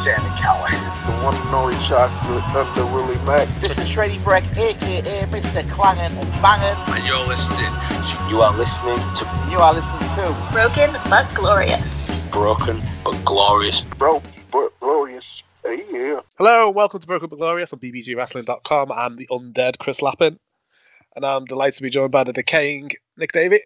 Sami Callihan. The one and only chocolate Thunder Willie Mack. This is Shreddy Breck, aka Mr. Clangin' and Bangin'. And you're listening to You are listening to You are listening to Broken but glorious. Broken but Glorious. Broken but glorious. Yeah. Hello, and welcome to Broken but Glorious on bbgwrestling.com. I'm the undead Chris Lappin, and I'm delighted to be joined by the decaying Nick Davey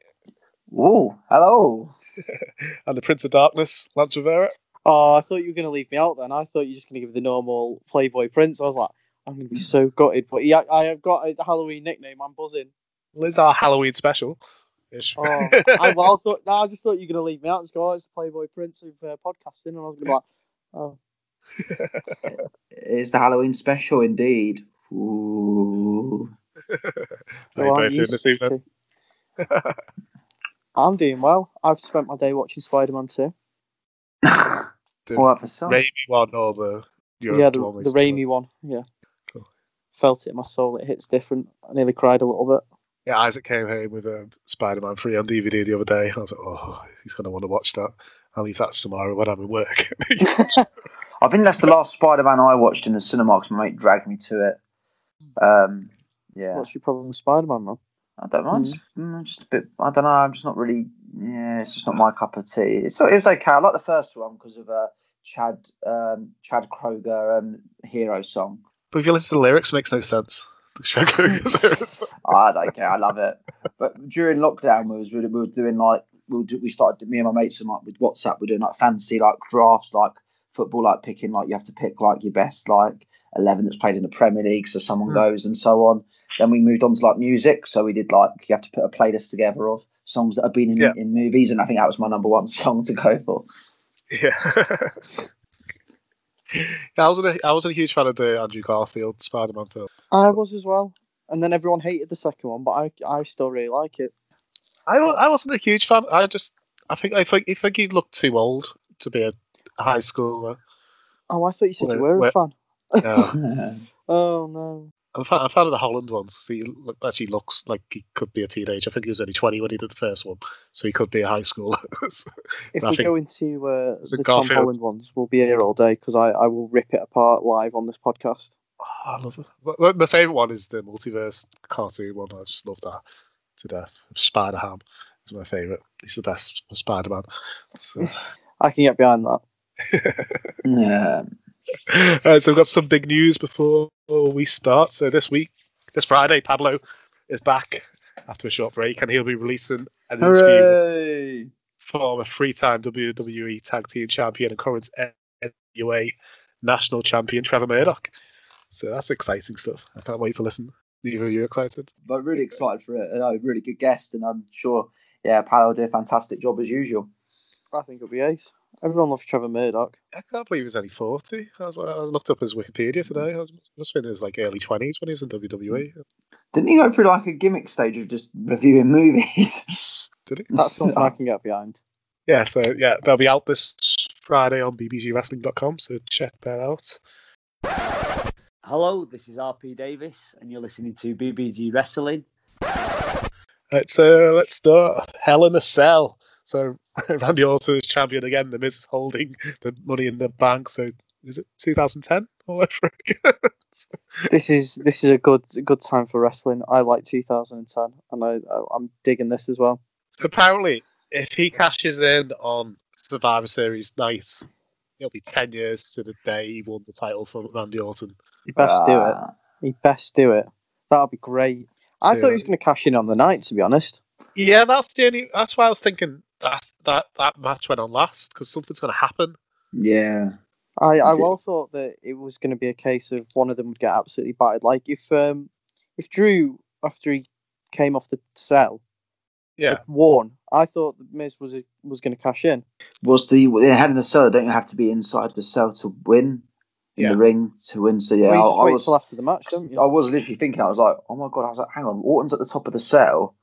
Ooh, hello. and the Prince of Darkness, Lance Rivera. Oh, I thought you were going to leave me out then. I thought you were just going to give the normal Playboy Prince. I was like, I'm going to be so gutted. But yeah, I have got a Halloween nickname. I'm buzzing. Well, it's our Halloween special. Oh, I, well, I thought, no, I just thought you were going to leave me out. Just go, oh, it's Playboy Prince of uh, podcasting. And I was going to be like, oh. It's the Halloween special indeed. Ooh. How you Well, both I'm doing this evening? I'm doing well. I've spent my day watching Spider Man 2. Doing All right for some. Raimi one or the Europe yeah, the, one the rainy one. Yeah. Cool. Felt it in my soul. It hits different. I nearly cried a little bit. Yeah, Isaac came home with um, Spider Man 3 on DVD the other day. I was like, oh, he's going to want to watch that. I'll leave that tomorrow when I'm at work. I think that's the last Spider-Man I watched in the cinema because my mate dragged me to it. Um, yeah, What's your problem with Spider Man, man? I don't mind. Just, mm, just a bit. I don't know. I'm just not really. Yeah, it's just not my cup of tea. It's it was okay. I like the first one because of a Chad um, Chad Kroeger um, hero song. but if you listen to the lyrics, it makes no sense. I don't care. I love it. But during lockdown, we was we were doing like we were do, we started me and my mates and like with WhatsApp. We're doing like fancy like drafts, like football, like picking like you have to pick like your best like eleven that's played in the Premier League, so someone Hmm. goes and so on. Then we moved on to like music, so we did like you have to put a playlist together of songs that have been in, Yeah. in movies, and I think that was my number one song to go for. Yeah. yeah, I wasn't a, I wasn't a huge fan of the Andrew Garfield Spider-Man film. I was as well. And then everyone hated the second one, but I I still really like it. I, I wasn't a huge fan. I just I think I think I think he looked too old to be a high schooler. Oh, I thought you said Wait, you were wait. a fan. Yeah. Oh no. I'm a fan, I'm a fan of the Holland ones. 'cause he actually looks like he could be a teenager. I think he was only 20 when he did the first one, so he could be a high schooler. If we think- go into uh, Is it the Tom Holland ones, we'll be here all day because I, I will rip it apart live on this podcast. Oh, I love it. My- My favorite one is the multiverse cartoon one. I just love that to death. Spider Ham is my favorite. He's the best Spider Man. So. I can get behind that. yeah. Alright, uh, so we've got some big news before we start. So this week, this Friday, Pablo is back after a short break, and he'll be releasing an interview with Hooray! former three-time WWE Tag Team Champion and current NWA National Champion Trevor Murdoch. So that's exciting stuff. I can't wait to listen. Neither of you excited? But really excited for it. No, really good guest, and I'm sure, yeah, Palo will do a fantastic job as usual. I think it'll be ace. Everyone loves Trevor Murdoch. I can't believe he's only 40. I, was, I looked up his Wikipedia today. I was, must have been in his like early 20s when he was in WWE. Didn't he go through like a gimmick stage of just reviewing movies? Did he? That's something I can get behind. Yeah, so yeah, they'll be out this Friday on bbgwrestling.com, so check that out. Hello, this is RP Davis, and you're listening to BBG Wrestling. Right, so let's start Hell in a Cell. So Randy Orton is champion again. The Miz is holding the money in the bank. So is it 2010 or whatever? This is this is a good good time for wrestling. I like 2010, and I I'm digging this as well. Apparently, if he cashes in on Survivor Series night, it'll be 10 years to the day he won the title from Randy Orton. He best do it. Ah, He best do it. That'll be great. I thought he was going to cash in on the night. To be honest, Yeah, that's the only. That's why I was thinking that that that match went on last because something's going to happen. Yeah. I I well thought that it was going to be a case of one of them would get absolutely battered. Like if um if Drew after he came off the cell Yeah, had won, I thought the Miz was was going to cash in. Was the yeah, head in the cell? Don't you have to be inside the cell to win in Yeah. the ring to win? So yeah, Well, you I, just I wait was. till after the match, don't you? I was literally thinking. I was like, oh my god! I was like, hang on, Orton's at the top of the cell.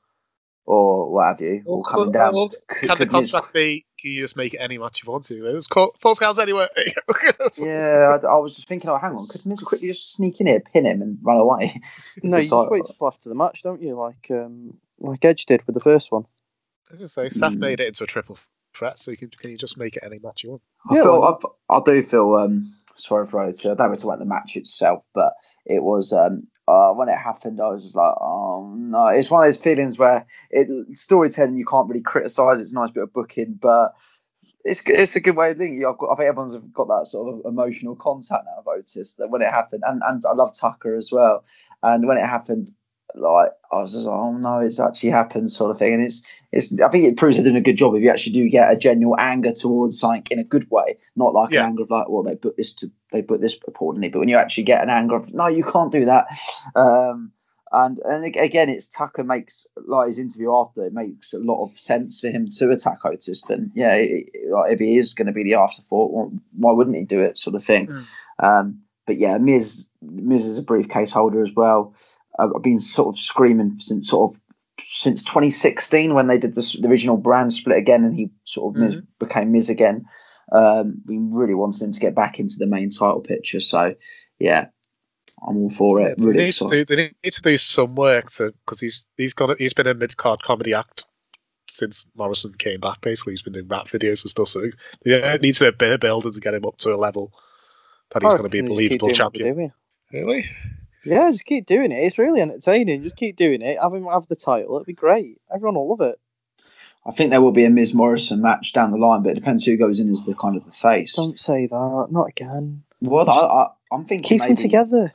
Or what have you, or, coming down. Or Could- can the could Miz- contract be? Can you just make it any match you want to? There's co- false counts anywhere. yeah, I, I was just thinking, oh, hang on, could Miz quickly just sneak in here, pin him, and run away? No, you It's like- just wait till after the match, don't you? Like um, like Edge did with the first one. I was gonna say Seth Mm. made it into a triple threat, so you can can you just make it any match you want? I Yeah, feel why I, I do feel um sorry for it. I don't to talk about the match itself, but it was um uh, when it happened, I was just like, oh no! It's one of those feelings where it storytelling you can't really criticize. It's a nice bit of booking, but it's it's a good way of thinking. I've got, I think everyone's got that sort of emotional contact now. I've noticed that when it happened, and and I love Tucker as well. And when it happened, like I was just like, oh no, it's actually happened, sort of thing. And it's it's. I think it proves they're doing a good job if you actually do get a genuine anger towards something in a good way, not like Yeah. an anger of like, well, they put this to they put this accordingly. But when you actually get an anger of, no, you can't do that. Um, and and again, it's Tucker makes like his interview after it makes a lot of sense for him to attack Otis. Then yeah, it, like, if he is going to be the afterthought, well, why wouldn't he do it? Sort of thing. Mm. Um, but yeah, Miz Miz is a briefcase holder as well. I've been sort of screaming since sort of since 2016 when they did this, the original brand split again, and he sort of Miz, became Miz again. Um, we really wanted him to get back into the main title picture. So yeah, I'm all for it. They Really need, to do, they need to do some work because he's he's got he's been a mid card comedy act since Morrison came back. Basically, he's been doing rap videos and stuff. So yeah, it needs a bit of building to get him up to a level that he's I going to be a reckon they just keep believable doing what they're champion. Really? Yeah, just keep doing it. It's really entertaining. Just keep doing it. Have him have the title. It'd be great. Everyone will love it. I think there will be a Miz Morrison match down the line, but it depends who goes in as the kind of the face. Don't say that. Not again. Well, I, I, I'm thinking Keep them maybe, together.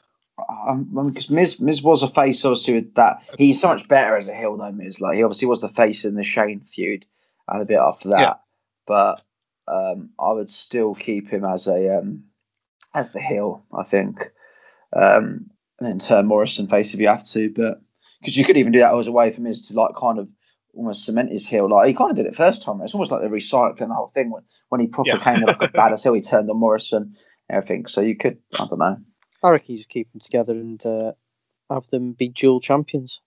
Um, because Miz Miz was a face, obviously with that. He's so much better as a heel though. Miz, like he obviously was the face in the Shane feud, and a bit after that. Yeah. But um, I would still keep him as a um, as the heel. I think, um, and then turn Morrison face if you have to. But because you could even do that as a way for Miz to like kind of almost cement his heel. Like he kind of did it first time. It's almost like they're recycling the whole thing when when he proper Yeah. came like a badass heel. He turned on Morrison. Everything. So you could, I don't know. I reckon you just keep them together and uh, have them be dual champions.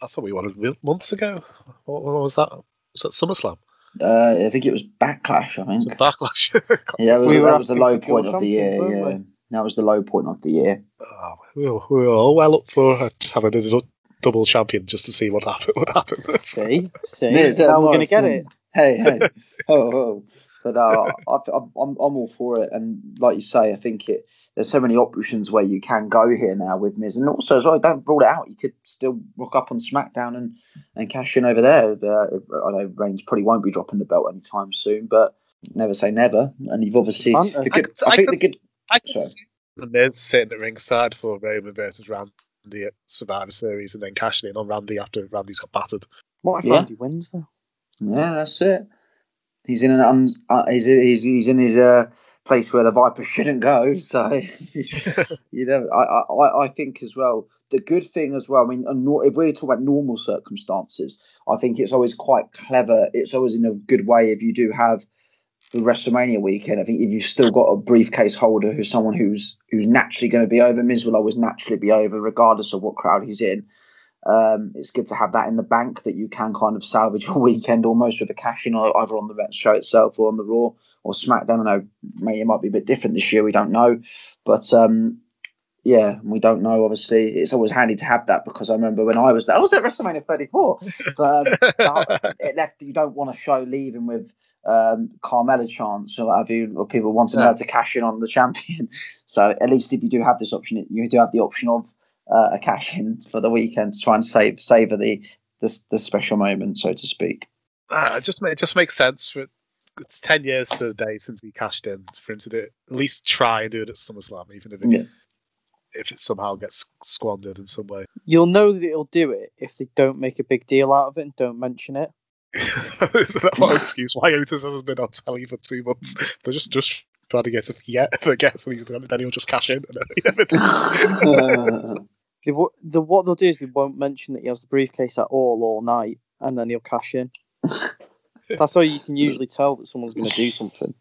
That's what we wanted months ago. What, what was that? Was that SummerSlam? Uh, I think it was Backlash. I Was think. it Backlash? Yeah, it was, We that was the low point of the year. Yeah, weren't that was the low point of the year. oh, we, were, we were all well up for having a double champion just to see what happened. What happened? See, see. Miz, now we're gonna get it. Hey, hey, oh, oh. But uh, I, I'm, I'm, I'm all for it, and like you say, I think it. There's so many options where you can go here now with Miz, and also as well, don't rule it out. You could still rock up on SmackDown and, and cash in over there. Uh, I know Reigns probably won't be dropping the belt anytime soon, but never say never. And you've obviously, Banter. the good, could- I, I think could- the good. I can Sorry. see the Miz sitting at ringside for Roman versus Randy at Survivor Series and then cashing in on Randy after Randy's got battered. What if Yeah. Randy wins though? Yeah, that's it. He's in an un, uh, he's, he's he's in his uh, place where the Viper shouldn't go. So you know, I, I I- I think as well the good thing as well. I mean, a nor- if we talk about normal circumstances, I think it's always quite clever. It's always in a good way if you do have the WrestleMania weekend. I think if you've still got a briefcase holder who's someone who's who's naturally going to be over, Miz will always naturally be over, regardless of what crowd he's in. Um, it's good to have that in the bank that you can kind of salvage your weekend almost with a cash in either on the show itself or on the Raw or SmackDown. I know maybe it might be a bit different this year. We don't know, but um, yeah, we don't know. Obviously, it's always handy to have that because I remember when I was there, I was at WrestleMania 34, but um, it left. You don't want a show leaving with um, Carmella chance or what have you, or people wanting Yeah. her to cash in on the champion. So at least if you do have this option, you do have the option of uh, a cash in for the weekend to try and save savor the the, the special moment, so to speak. Uh, it just it just makes sense for it's ten years to the day since he cashed in for him to do it, at least try and do it at SummerSlam, even if it, Yeah. if it somehow gets squandered in some way. You'll know that it'll do it if they don't make a big deal out of it and don't mention it. Isn't that what excuse why Otis hasn't been on telly for two months? They're just just trying to get to forget forget so he's done it, then he'll just cash in and then he never does. They, wo- the, what they'll do is they won't mention that he has the briefcase at all all night, and then he'll cash in. That's how you can usually tell that someone's going to do something.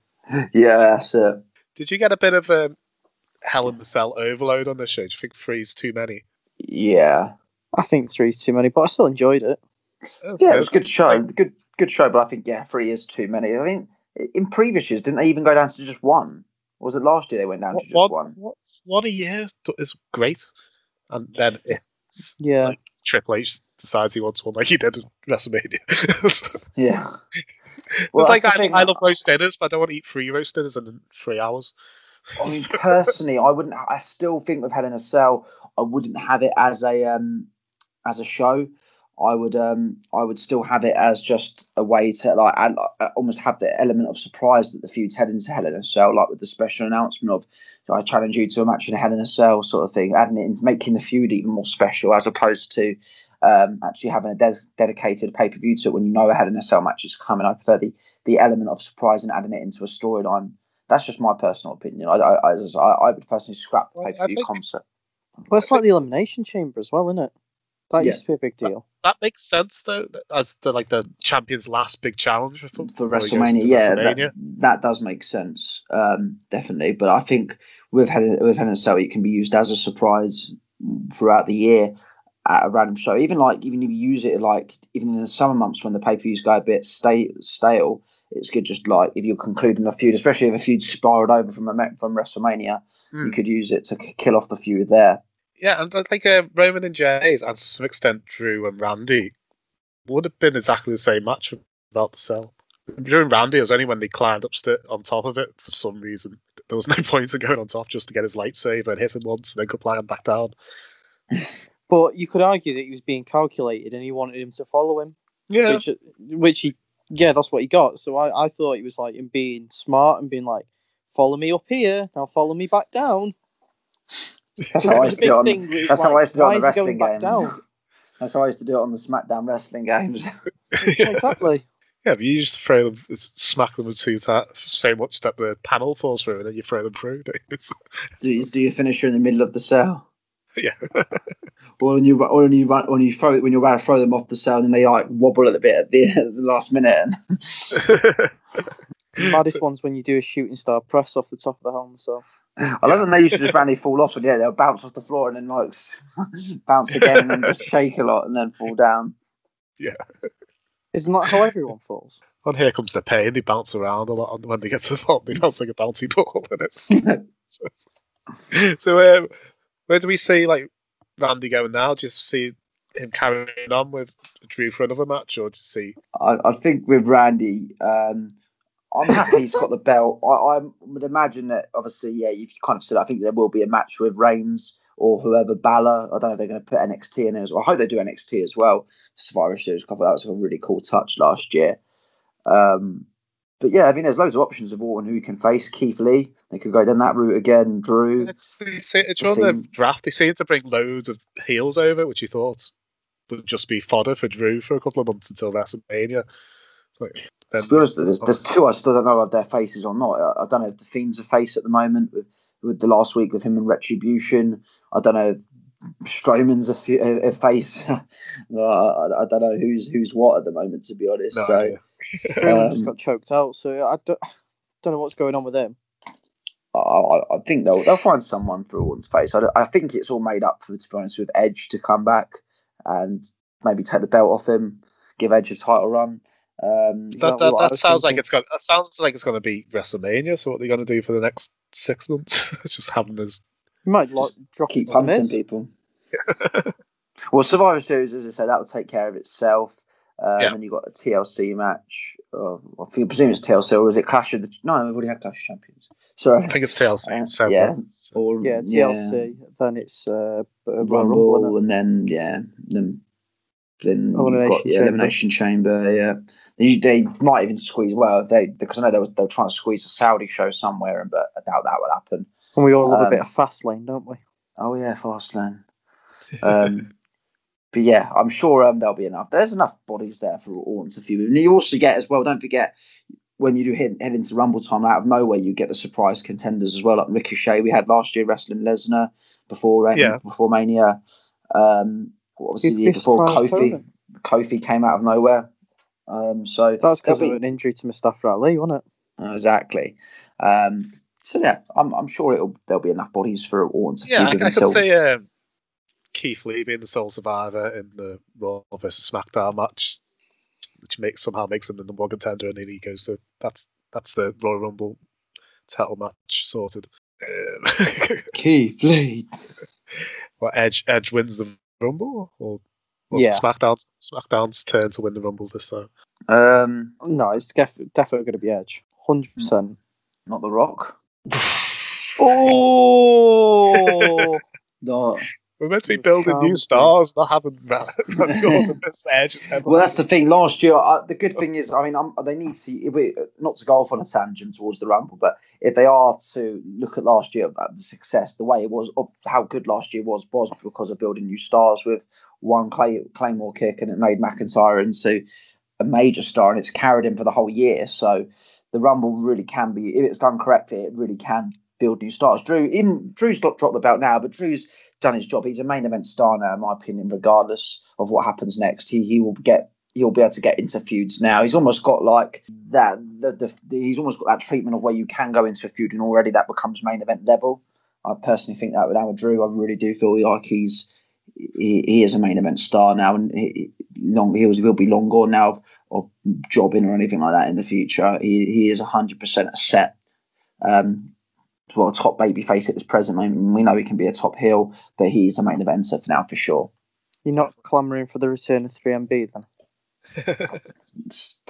yeah, that's it. Did you get a bit of um, Hell in the Cell overload on this show? Do you think three's too many? Yeah, I think three's too many, but I still enjoyed it. Yeah, it was a good show. Good, good show. But I think yeah, three is too many. I mean, in previous years, didn't they even go down to just one? Or was it last year they went down to just One, one? one, one a year is great, and then it's Yeah. like Triple H decides he wants one like he did at WrestleMania. Yeah. Well, it's like I, thing. I love roast dinners, but I don't want to eat three roast dinners in three hours. I mean, personally, I wouldn't. I still think with Hell in a Cell, I wouldn't have it as a um as a show. I would um I would still have it as just a way to like add, almost have the element of surprise that the feud's heading into Hell in a Cell, like with the special announcement of I challenge you to a match in a Hell in a Cell sort of thing, adding it into making the feud even more special as opposed to um actually having a des- dedicated pay per view to it when you know a Hell in a Cell match is coming. I prefer the the element of surprise and adding it into a storyline. That's just my personal opinion. I I, I, I I would personally scrap the pay per view concept. Well, it's like the Elimination Chamber as well, isn't it? That Yeah. used to be a big deal. That makes sense though, as the like the champion's last big challenge for, for before he WrestleMania. Yeah, WrestleMania. that, that does make sense, um, definitely. But I think with Hell in- with Hell in a Cell, it can be used as a surprise throughout the year at a random show. Even like even if you use it like even in the summer months when the pay per views go a bit stale, stale, it's good just like if you're concluding a feud, especially if a feud spiraled over from a, me- from WrestleMania, you Hmm. could use it to kill off the feud there. Yeah, and uh, like uh, Roman and Jay's, and to some extent Drew and Randy, would have been exactly the same match without the cell. Drew and Randy was only when they climbed upstairs on top of it for some reason. There was no point in going on top just to get his lightsaber and hit him once, and then could climb back down. But you could argue that he was being calculated and he wanted him to follow him. Yeah, Which, which he, yeah, that's what he got. So I, I thought he was like him being smart and being like, follow me up here, now follow me back down. That's how I used to do it on. thing, it's That's how I used to do on the is he going wrestling games. down? That's how I used to do it on the SmackDown wrestling games. exactly. yeah, but you just throw them, smack them with two ta- so much that the panel falls through, and then you throw them through. Do you, do you finish in the middle of the cell? yeah, Or when you or when you run when you throw it when you're about to throw them off the cell and they like wobble at the bit at the, at the last minute. And The maddest one's when you do a shooting star press off the top of the helmet. So I love when they used to just randomly fall off and yeah they'll bounce off the floor and then like bounce again and just shake a lot and then fall down. Yeah, isn't that how everyone falls? on Here Comes the Pain, they bounce around a lot when they get to the bottom. They bounce like a bouncy ball. And it's, so, um, where do we see like Randy going now? Just see him carrying on with Drew for another match, or just see? I, I think with Randy, um, I'm happy he's got the belt. I, I would imagine that obviously, yeah, you've kind of said I think there will be a match with Reigns or whoever Balor. I don't know if they're going to put NXT in there as well. I hope they do NXT as well. Survivor Series cover that was a really cool touch last year. Um, but yeah, I mean, there's loads of options of Orton who you can face. Keith Lee, they could go down that route again. Drew, It's, during the draft, they seem to bring loads of heels over, which you thought would just be fodder for Drew for a couple of months until WrestleMania. Like, then- to be honest, there's, there's two I still don't know if their faces or not. I, I don't know if the Fiend's a face at the moment with, with the last week with him and Retribution. I don't know if Strowman's a, a, a face. No, I, I don't know who's who's what at the moment, to be honest. No so idea. Strowman just Um, got choked out. So I don't, don't know what's going on with him. I, I, I think they'll they'll find someone for Orton's face. I, I think it's all made up for, to be honest, with Edge to come back and maybe take the belt off him, give Edge a title run. Um, That, that that, what I that was sounds like thinking? it's got. That sounds like it's going to be WrestleMania. So what are they going to do for the next six months? it's just having this. You might like, drop keep it to the people. well, Survivor Series, as I said, that will take care of itself. Um, Yeah. And you've got a TLC match. Oh, I think, I presume it's TLC, or is it Clash of the? No, we've already had Clash of Champions. Sorry. I think it's TLC. Uh, separate. yeah. So- Or, Yeah, TLC. Then it's uh, Rumble, Rumble. and then yeah, then then you've got Elimination the Chamber. elimination chamber. Yeah, they, they might even squeeze. Well, they because I know they were they were trying to squeeze a Saudi show somewhere, and but I doubt that will happen. And we all love a Um, bit of Fastlane, don't we? Oh yeah, Fastlane. Um, but yeah, I'm sure um, there'll be enough. There's enough bodies there for Orton to feud. And you also get as well. Don't forget when you do head, head into Rumble time out of nowhere, you get the surprise contenders as well, like Ricochet we had last year wrestling Lesnar before um, Yeah. before Mania. Um, obviously the year before Kofi. wouldn't Kofi came out of nowhere. Um, so That's because of an injury to Mustafa Ali, wasn't it? exactly. Um, so yeah, I'm, I'm sure it'll there'll be enough bodies for Orton to Yeah, feud I, I could until see um, Keith Lee being the sole survivor in the Raw versus SmackDown match, which makes somehow makes him the number one contender, and then he goes to that's that's the Royal Rumble title match sorted. Um, Keith Lee. well, Edge Edge wins the Rumble, or was Yeah. it SmackDown's SmackDown's turn to win the Rumble this time? Um, No, it's def- definitely going to be Edge. 100%. not The Rock. Oh! No. We're meant to be building new stars, not having Well, that's the thing. Last year, I, the good thing is, I mean, I'm, they need to if we, uh, not to go off on a tangent towards the Rumble, but if they are to look at last year, at the success, the way it was, of how good last year was, was because of building new stars with one Clay, Claymore kick, and it made McIntyre into a major star, and it's carried him for the whole year. So the Rumble really can be, if it's done correctly, it really can build new stars. Drew, in Drew's not dropped the belt now, but Drew's done his job. He's a main event star now, in my opinion, regardless of what happens next. He he will get he'll be able to get into feuds now. He's almost got like that. The, the, the- he's almost got that treatment of where you can go into a feud and already that becomes main event level. I personally think that with Howard Drew, I really do feel like he's he, he is a main event star now, and he, long he will be long gone now of, of jobbing or anything like that in the future. He he is hundred percent a set. Um, well, a top baby face at this present moment. We know he can be a top heel, but he's a main eventer for now for sure. You're not clamouring for the return of 3MB then?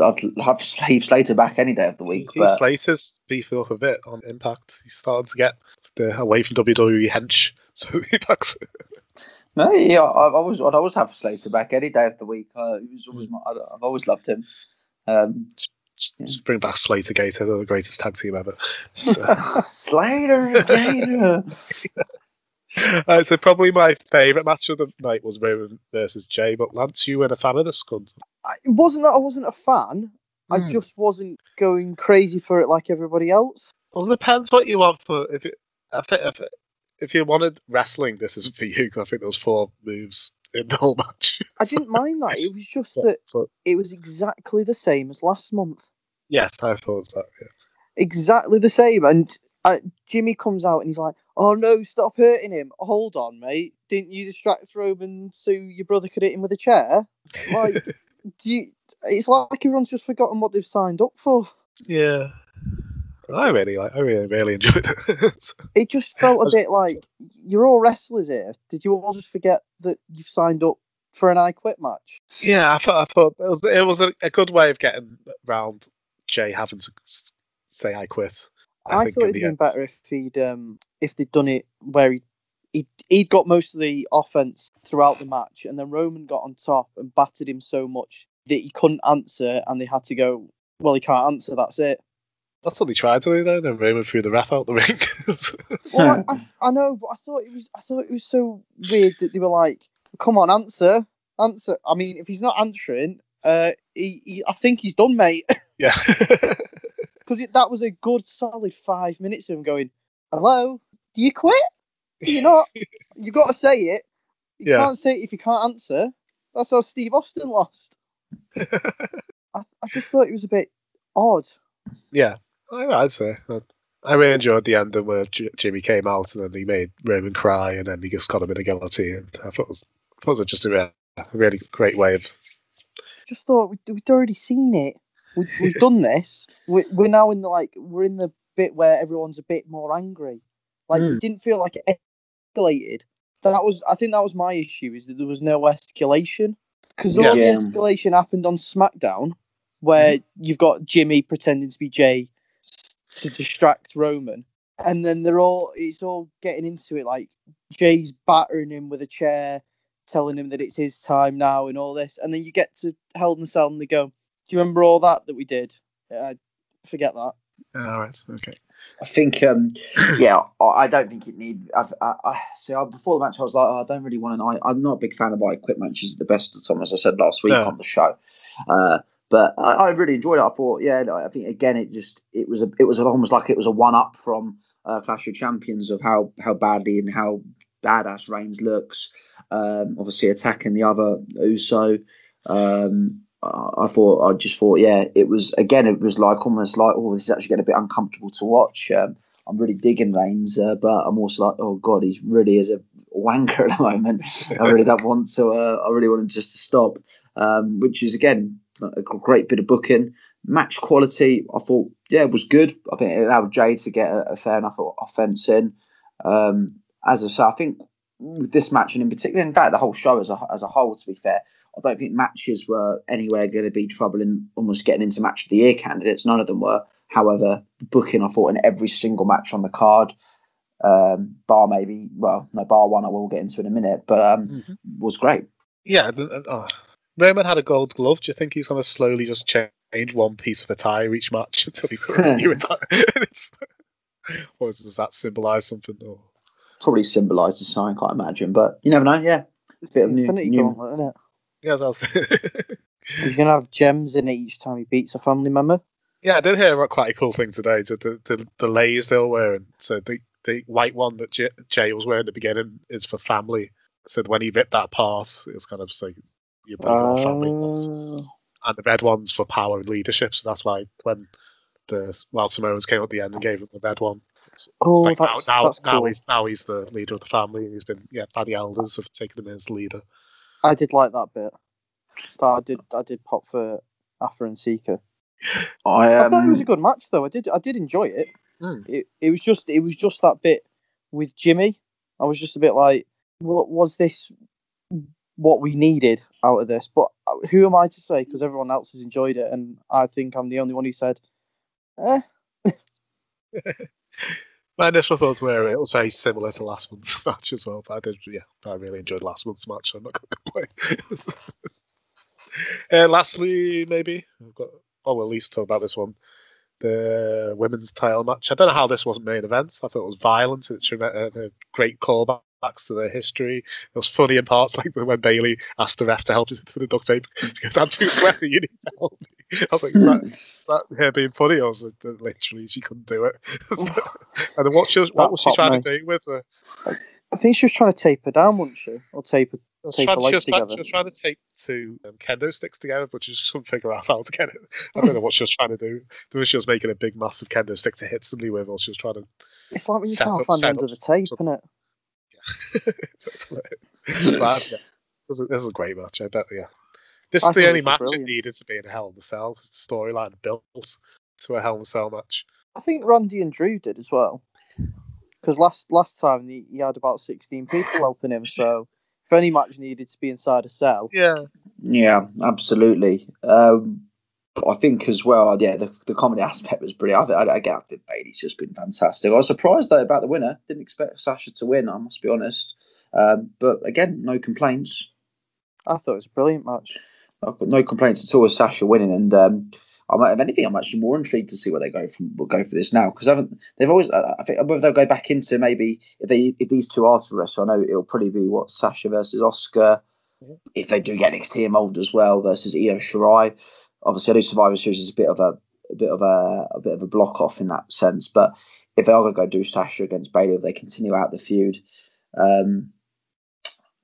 I'd have Slave Slater back any day of the week, Heath but Slater's beefing up a bit on Impact. He's starting to get the away from WWE hench. So Impact's no, yeah, I've always I'd always have Slater back any day of the week. Uh, he was always my, I- I've always loved him. Um, just bring back Slater Gator, they're the greatest tag team ever. So, Slater, Gator. uh, so probably my favourite match of the night was Roman versus Jay. But Lance, you weren't a fan of this cunt. I, it wasn't that I wasn't a fan. I Hmm. just wasn't going crazy for it like everybody else. Well, it depends what you want for. If it, if, it, if, it, if you wanted wrestling, this isn't for because I think there was four moves in the whole match. I didn't mind that. It was just that but- it was exactly the same as last month. yes, I thought that. Yeah. Exactly the same. And uh, Jimmy comes out and he's like, "Oh no, stop hurting him! Hold on, mate. Didn't you distract Roman so your brother could hit him with a chair? Like, do you? It's like everyone's just forgotten what they've signed up for. Yeah. I really like. I really, really enjoyed it. It just felt a bit like you're all wrestlers here. Did you all just forget that you've signed up for an I Quit match? yeah, I thought. I thought it was. It was a, a good way of getting round Jay having to say I quit. I, think thought it'd been end. better if he'd um if they'd done it where he he'd, he'd got most of the offense throughout the match, and then Roman got on top and battered him so much that he couldn't answer, and they had to go. Well, he can't answer. That's it. That's what they tried to do though, then, and Raymond threw the ref out the ring. Well, I, I, I know, but I thought it was I thought it was so weird that they were like, "Come on, answer, answer." I mean, if he's not answering, uh, he, he I think he's done, mate. yeah. Because that was a good solid five minutes of him going, "Hello, do you quit? Do you not? you got to say it. You Yeah. can't say it if you can't answer." That's how Steve Austin lost. I, I just thought it was a bit odd. yeah, I- I'd say. I- I really enjoyed the ending where J- Jimmy came out and then he made Roman cry, and then he just got him in a guillotine. I thought it was, I thought it was just a, re- a really great way of. just thought we'd, we'd already seen it. We, we've done this. We're, we're now in the like we're in the bit where everyone's a bit more angry. Like Hmm. it didn't feel like it escalated. That was I think that was my issue is that there was no escalation because all Yeah. the escalation happened on SmackDown where you've got Jimmy pretending to be Jay s- to distract Roman, and then they're all it's all getting into it like Jay's battering him with a chair, telling him that it's his time now and all this, and then you get to Hell in the Cell and they go, "Do you remember all that that we did?" Yeah, I forget that. All right, okay. I think, um, yeah, I, I don't think it need. I've, I, I see. I, before the match, I was like, oh, I don't really want an. I, I'm not a big fan of I quit matches at the best of time, as I said last week No. on the show. Uh, but I, I really enjoyed it. I thought, yeah, no, I think again, it just it was a it was almost like it was a one up from uh, Clash of Champions of how how badly and how badass Reigns looks. Um, obviously attacking the other Uso. Um, I I thought I just thought yeah it was again it was like almost like oh this is actually getting a bit uncomfortable to watch. Um, I'm really digging Reigns, uh, but I'm also like oh god he's really is a wanker at the moment. I really don't want to. Uh, I really want just to stop. Um, which is again a great bit of booking. Match quality, I thought, yeah, was good. I think it allowed Jay to get a, a fair enough offense in. Um, as I say, I think with this match and in particular, in fact, the whole show as a as a whole, to be fair, I don't think matches were anywhere going to be troubling, almost getting into match of the year candidates. None of them were. However, the booking, I thought, in every single match on the card, um, bar maybe, well, no, bar one, I will get into in a minute, but um, Mm-hmm. was great. Yeah, uh, oh. Roman had a gold glove. Do you think he's going to slowly just change one piece of attire each match until he's got a new attire? It's- or does that symbolise something? Or... Probably symbolises something, I can't imagine, but you never know. Yeah, It's bit of new, Infinity new Gauntlet, isn't it? Yeah, that was... He's gonna have gems in it each time he beats a family member. yeah, I did hear about quite a cool thing today. The the, the, the layers they're wearing. So the the white one that J- Jay was wearing at the beginning is for family. So when he ripped that apart, it was kind of like you're bringing our family. once. Uh, and the red one's for power and leadership. So that's why when the Wild Samoans came at the end and gave him the red one. It's, it's Oh, like that's- now, now, that's now cool. he's now he's the leader of the family, and he's been yeah by the elders have taken him as leader. I did like that bit. But I did I did pop for Afa and Sika. I, I thought it was um, a good match though. I did I did enjoy it. Hmm. It it was just it was just that bit with Jimmy. I was just a bit like, what was this? What we needed out of this? But uh, who am I to say? Because everyone else has enjoyed it, and I think I'm the only one who said, eh. My initial thoughts were it was very similar to last month's match as well, but I did yeah, I really enjoyed last month's match, so I'm not going to complain. uh, lastly, maybe I've got oh well, at least talk about this one. The women's title match. I don't know how this wasn't main event. I thought it was violent. It's uh, uh, great callbacks to their history. It was funny in parts, like when Bayley asked the ref to help with the duct tape. She goes, "I'm too sweaty. You need to help me." I was like, "Is that, is that her being funny, or is it that literally she couldn't do it?" and then what, she was, what was she trying to do with the? I think she was trying to tape her down, wasn't she? Or tape her, was her trying, she, was trying, she was trying to tape two um, kendo sticks together, but she just couldn't figure out how to get it. I don't know what she was trying to do. Whether she was making a big, massive kendo stick to hit somebody with, or she was trying to. It's like when you can't up- find under up the tape, isn't it? That's. But, yeah, this, is, this is a great match. I don't, yeah, this I is the only match brilliant. it needed to be in a Hell in a Cell. 'cause The storyline built to a Hell in a Cell match. I think Randy and Drew did as well. Because last last time he, he had about sixteen people helping him, so if any match needed to be inside a cell, Yeah, Yeah, absolutely. Um, I think as well, yeah, the, the comedy aspect was brilliant. I, I, again, I think Bayley's just been fantastic. I was surprised though about the winner. Didn't expect Sasha to win. I must be honest. Um, but again, no complaints. I thought it was a brilliant match. I've got no complaints at all with Sasha winning. And um, I'm, if anything, I'm actually more intrigued to see where they go from. Will go for this now because haven't they've always? I think whether they'll go back into maybe if they if these two are to wrestle. I know it'll probably be what Sasha versus Asuka. If they do get NXT involved as well versus Io Shirai. Obviously, I know Survivor Series is a bit of a, a bit of a, a bit of a block off in that sense. But if they are going to go do Sasha against Bayley, if they continue out the feud, um,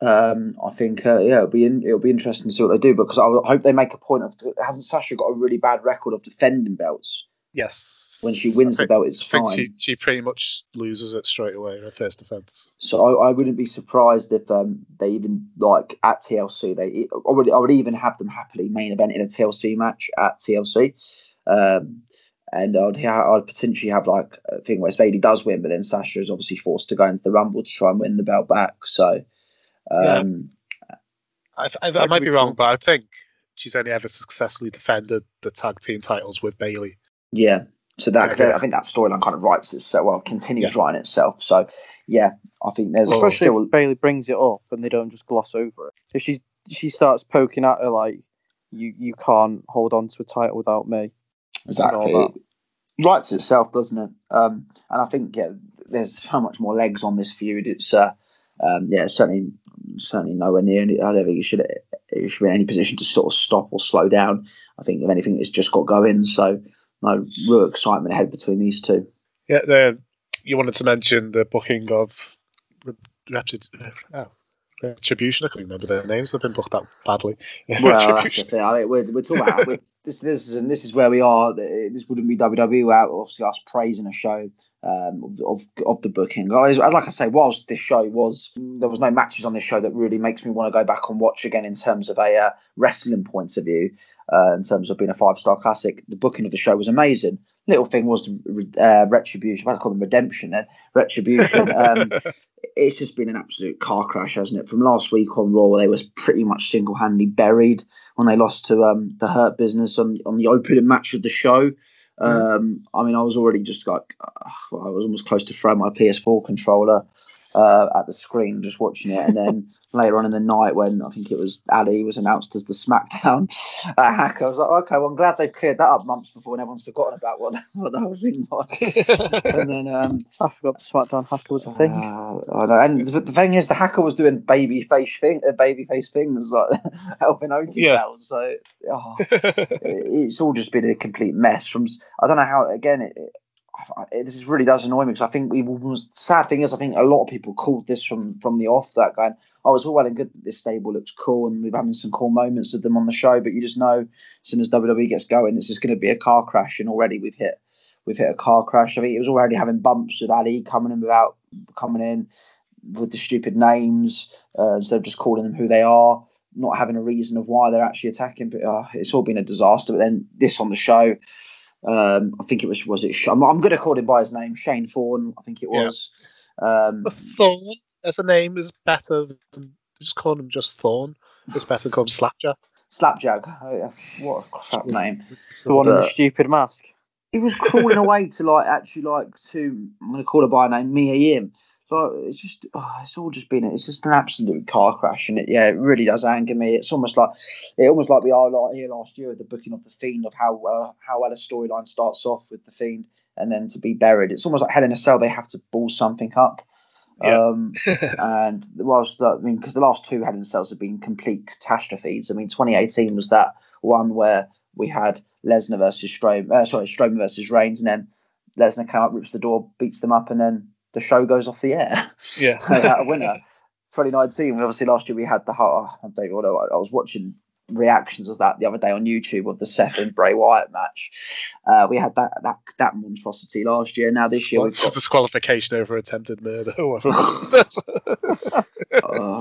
um, I think uh, yeah, it'll be in, it'll be interesting to see what they do because I hope they make a point of hasn't Sasha got a really bad record of defending belts yes. When she wins I the belt it's I think fine. she, she pretty much loses it straight away in her first defense. So I, I wouldn't be surprised if um, they even like at TLC they I would I would even have them happily main event in a TLC match at TLC. Um, and I'd ha- I'd potentially have like a thing where Bayley does win, but then Sasha is obviously forced to go into the Rumble to try and win the belt back. So, um, I, I, I might be be wrong, but I think she's only ever successfully defended the tag team titles with Bayley. Yeah. So that Yeah, yeah. I think that storyline kind of writes itself. Well, continues writing itself. So yeah, I think there's Especially still if Bayley brings it up and they don't just gloss over it. If she she starts poking at her like you you can't hold on to a title without me. exactly it writes itself, doesn't it? Um, and I think yeah, there's so much more legs on this feud. It's uh, um, yeah, certainly certainly nowhere near. I don't think it should it should be in any position to sort of stop or slow down. I think if anything, it's just got going. So no real excitement ahead between these two. Yeah, the, you wanted to mention the booking of Re- Repti- oh, Retribution. I can't remember their names. They've been booked that badly. Well, that's the thing. I mean, we're, we're talking about we this. This is and this is where we are. This wouldn't be WWE without obviously us praising a show um, of of the booking. Guys, as like I say, whilst this show was there was no matches on this show that really makes me want to go back and watch again in terms of a uh, wrestling point of view, uh, in terms of being a five star classic. The booking of the show was amazing. Little thing was uh, retribution. I call them redemption. Then retribution. Um, it's just been an absolute car crash, hasn't it? From last week on Raw, they was pretty much single handedly buried when they lost to um, the Hurt Business on on the opening match of the show. Um, I mean, I was already just like, uh, I was almost close to throwing my PS4 controller uh, at the screen, just watching it. And then later on in the night, when I think it was Ali was announced as the SmackDown uh, hacker, I was like, okay, well, I'm glad they've cleared that up months before and everyone's forgotten about what, what that was thing was. and then um, I forgot the SmackDown hacker was a thing. Uh, I know. And the, the thing is, the hacker was doing baby face thing, uh, baby face things like helping Otis Yeah. out. So oh, it's all just been a complete mess. From I don't know how. Again, it, it- this is really does annoy me because I think we've almost sad thing is I think a lot of people called this from from the off that going. Oh, it's all well and good that this stable looks cool and we're having some cool moments of them on the show, but you just know as soon as WWE gets going, it's just going to be a car crash. And already we've hit we've hit a car crash. I mean, it was already having bumps with Ali coming in without coming in with the stupid names uh, instead of just calling them who they are, not having a reason of why they're actually attacking. But uh, it's all been a disaster. But then this on the show, um, I think it was was it. I'm, I'm going to call him by his name, Shane Thorne. I think it Yeah. was. Um, Thorne as a name is better than just calling him just Thorne. It's better to call him Slapjack. Oh, yeah. What a crap name. The one in the stupid mask. he was crawling away to like actually like to I'm gonna call her by name Mia Yim. So it's just oh, it's all just been it's just an absolute car crash and it yeah it really does anger me. It's almost like it almost like we are like here last year with the booking of the Fiend of how uh, how well a storyline starts off with the Fiend and then to be buried. It's almost like Hell in a Cell. They have to ball something up. Yeah. Um, and whilst the, I mean, because the last two Hell in Cells have been complete catastrophes. I mean, 2018 was that one where we had Lesnar versus Strowman, uh, sorry, Strowman versus Reigns, and then Lesnar came up, rips the door, beats them up, and then the show goes off the air. Yeah. Without a winner. 2019, obviously last year we had the heart. I don't know, I was watching reactions of that the other day on YouTube of the Seth and Bray Wyatt match. Uh, we had that that that monstrosity last year. Now this year we've got disqualification over attempted murder. oh,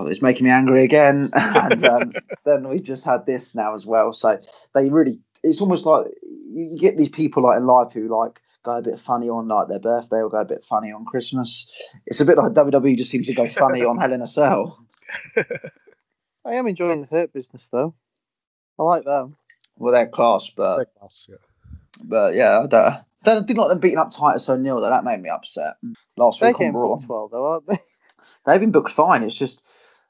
it's making me angry again. and um, then we just had this now as well. So they really, it's almost like you you get these people like in life who like go a bit funny on like their birthday or go a bit funny on Christmas. It's a bit like WWE just seems to go funny on Hell in a Cell. I am enjoying the Hurt business though. I like them. Well, they're class, but Big loss, yeah. but yeah, I don't. I did like them beating up Titus O'Neil though. That made me upset. Last They're week on Raw, booked well though, aren't they? they've been booked fine. It's just,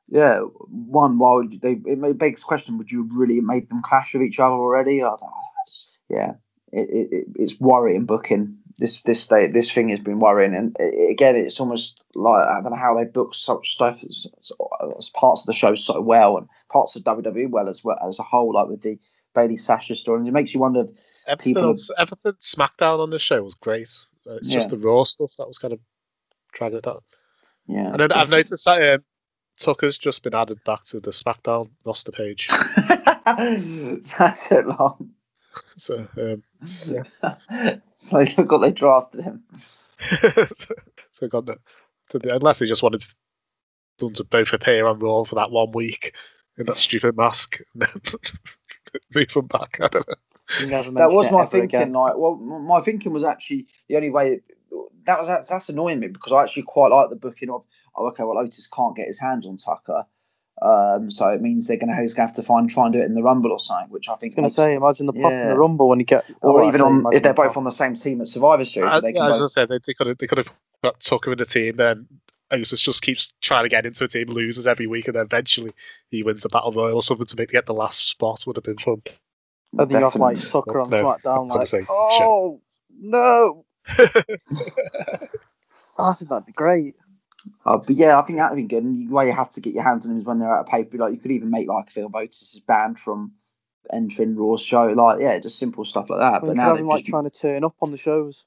yeah, one. Why would they? It may- begs question: Would you have really made them clash with each other already? I don't oh, know. Yeah, it, it, it, it's worrying booking. This this state this thing has been worrying, and again, it's almost like I don't know how they book such stuff as, as, parts of the show so well, and parts of WWE well as well as a whole, like with the Bayley Sasha story. And it makes you wonder. If, Everything, People- else, everything SmackDown on this show was great. Uh, it's just the Raw stuff that was kind of dragging it down. yeah, And then I've noticed that um, Tucker's just been added back to the SmackDown roster page. That's it long. So um, so they forgot they drafted him. so got the, to the- unless they just wanted to, them to both appear on Raw for that one week in that stupid mask and then move them back. I don't know. That was my thinking. again. Like, well, my thinking was actually the only way. That was that's, that's annoying me because I actually quite like the booking of. Oh, okay, well, Otis can't get his hands on Tucker, um, so it means they're going to he's going to have to find try and do it in the Rumble or something, which I I think. was going to say, imagine the pop in the Rumble when you get, or well, even say on if they're the both pop. on the same team at Survivor Series, I, so they yeah, can I was both. gonna say they, they could have they could have got Tucker in the team, then Otis just keeps trying to get into a team, loses every week, and then eventually he wins a battle royal or something to make get the last spot. Would have been fun. And then you have like Definitely. Tucker on No, SmackDown, like, say, shit. oh no! I think that'd be great. Uh, but yeah, I think that'd be good. And the way you have to get your hands on him is when they're out of paper. Like you could even make like Phil Otis is banned from entering Raw's show. Like yeah, just simple stuff like that. We But could now they've him like just trying to turn up on the shows.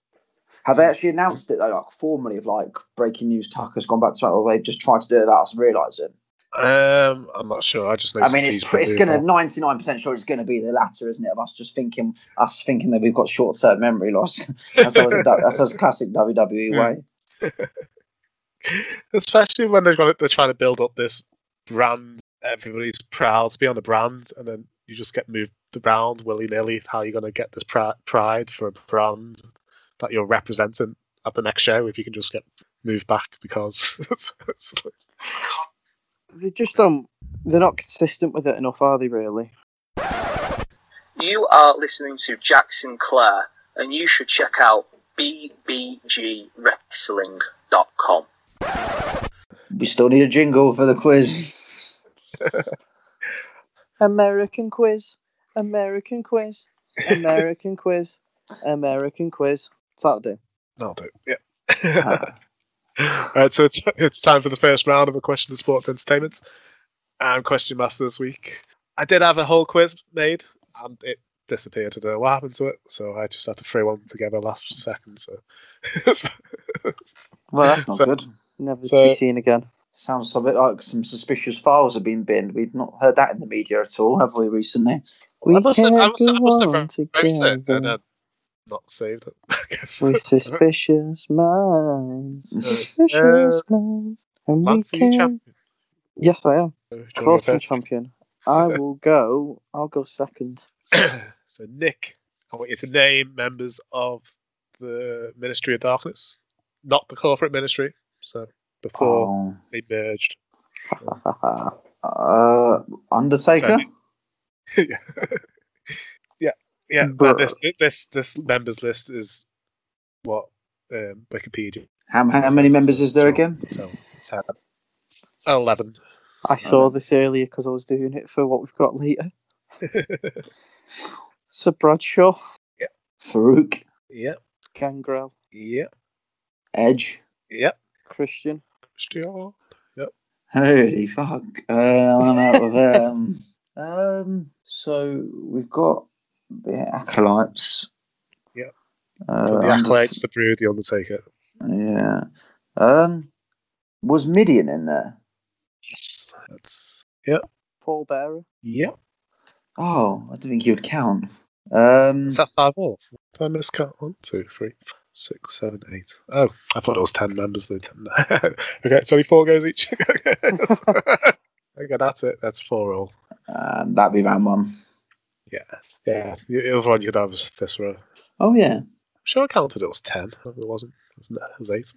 have they actually announced it though, like formally of like breaking news. Tucker's gone back to it, or they just tried to do it without us realising. Um, I'm not sure. I just know. I mean, it's it's going to ninety nine percent sure it's going to be the latter, isn't it? Of us just thinking, us thinking that we've got short term memory loss. that's always a, that's a classic WWE way. especially when they've got it, they're trying to build up this brand. Everybody's proud to be on the brand, and then you just get moved around willy nilly. How are you going to get this pri- pride for a brand that you're representing at the next show if you can just get moved back because it's, it's like- They just don't. They're not consistent with it enough, are they? Really? You are listening to Jack Sinclair, and you should check out bbgwrestling.com. We still need a jingle for the quiz. American quiz. American quiz. American quiz. American quiz. That'll do. That'll do. Yeah. All right, so it's it's time for the first round of a question of sports entertainment. I'm question master this week. I did have a whole quiz made, and it disappeared. I don't know what happened to it, so I just had to throw one together last second. So, Well, that's not So- good. Never to be seen again. Sounds a bit like some suspicious files have been binned. We've not heard that in the media at all, have we, recently? We I must have, I can't must I must have on it and together then not saved it. I guess. with suspicious minds. Uh, Suspicious minds. And we Lance, are can't. champion? Yes, I am. Uh, do you wanna go Crossing champion. I will go. I'll go second. so, Nick, I want you to name members of the Ministry of Darkness, not the corporate ministry. So, before Oh, they merged. uh, Undertaker? yeah, yeah. yeah but this this this members list is what um, Wikipedia. How, how many members is there So- again? So, ten. Eleven. I saw this earlier because I was doing it for what we've got later. So Bradshaw, Yep. Farouk, yep. Gangrel, Yep. Edge. Yep. Christian. Christian. Yep. Holy fuck. Uh, I'm out of um, um, so we've got the acolytes. Yep. Uh, From the acolytes, the Brood, the Undertaker. Yeah. Um, was Mideon in there? Yes. That's yep. Paul Bearer. Yep. Oh, I didn't think he would count. Um, Is that five all? Did I miss count? One, two, three, six, seven, eight. Oh, I thought it was ten members. Though. Okay, so four goes each. okay, that's it. That's four all. um, that'd be round one. Yeah, yeah. The other one you could have was this row. Oh yeah. I'm sure I counted it was ten. It wasn't. It was, it was eight.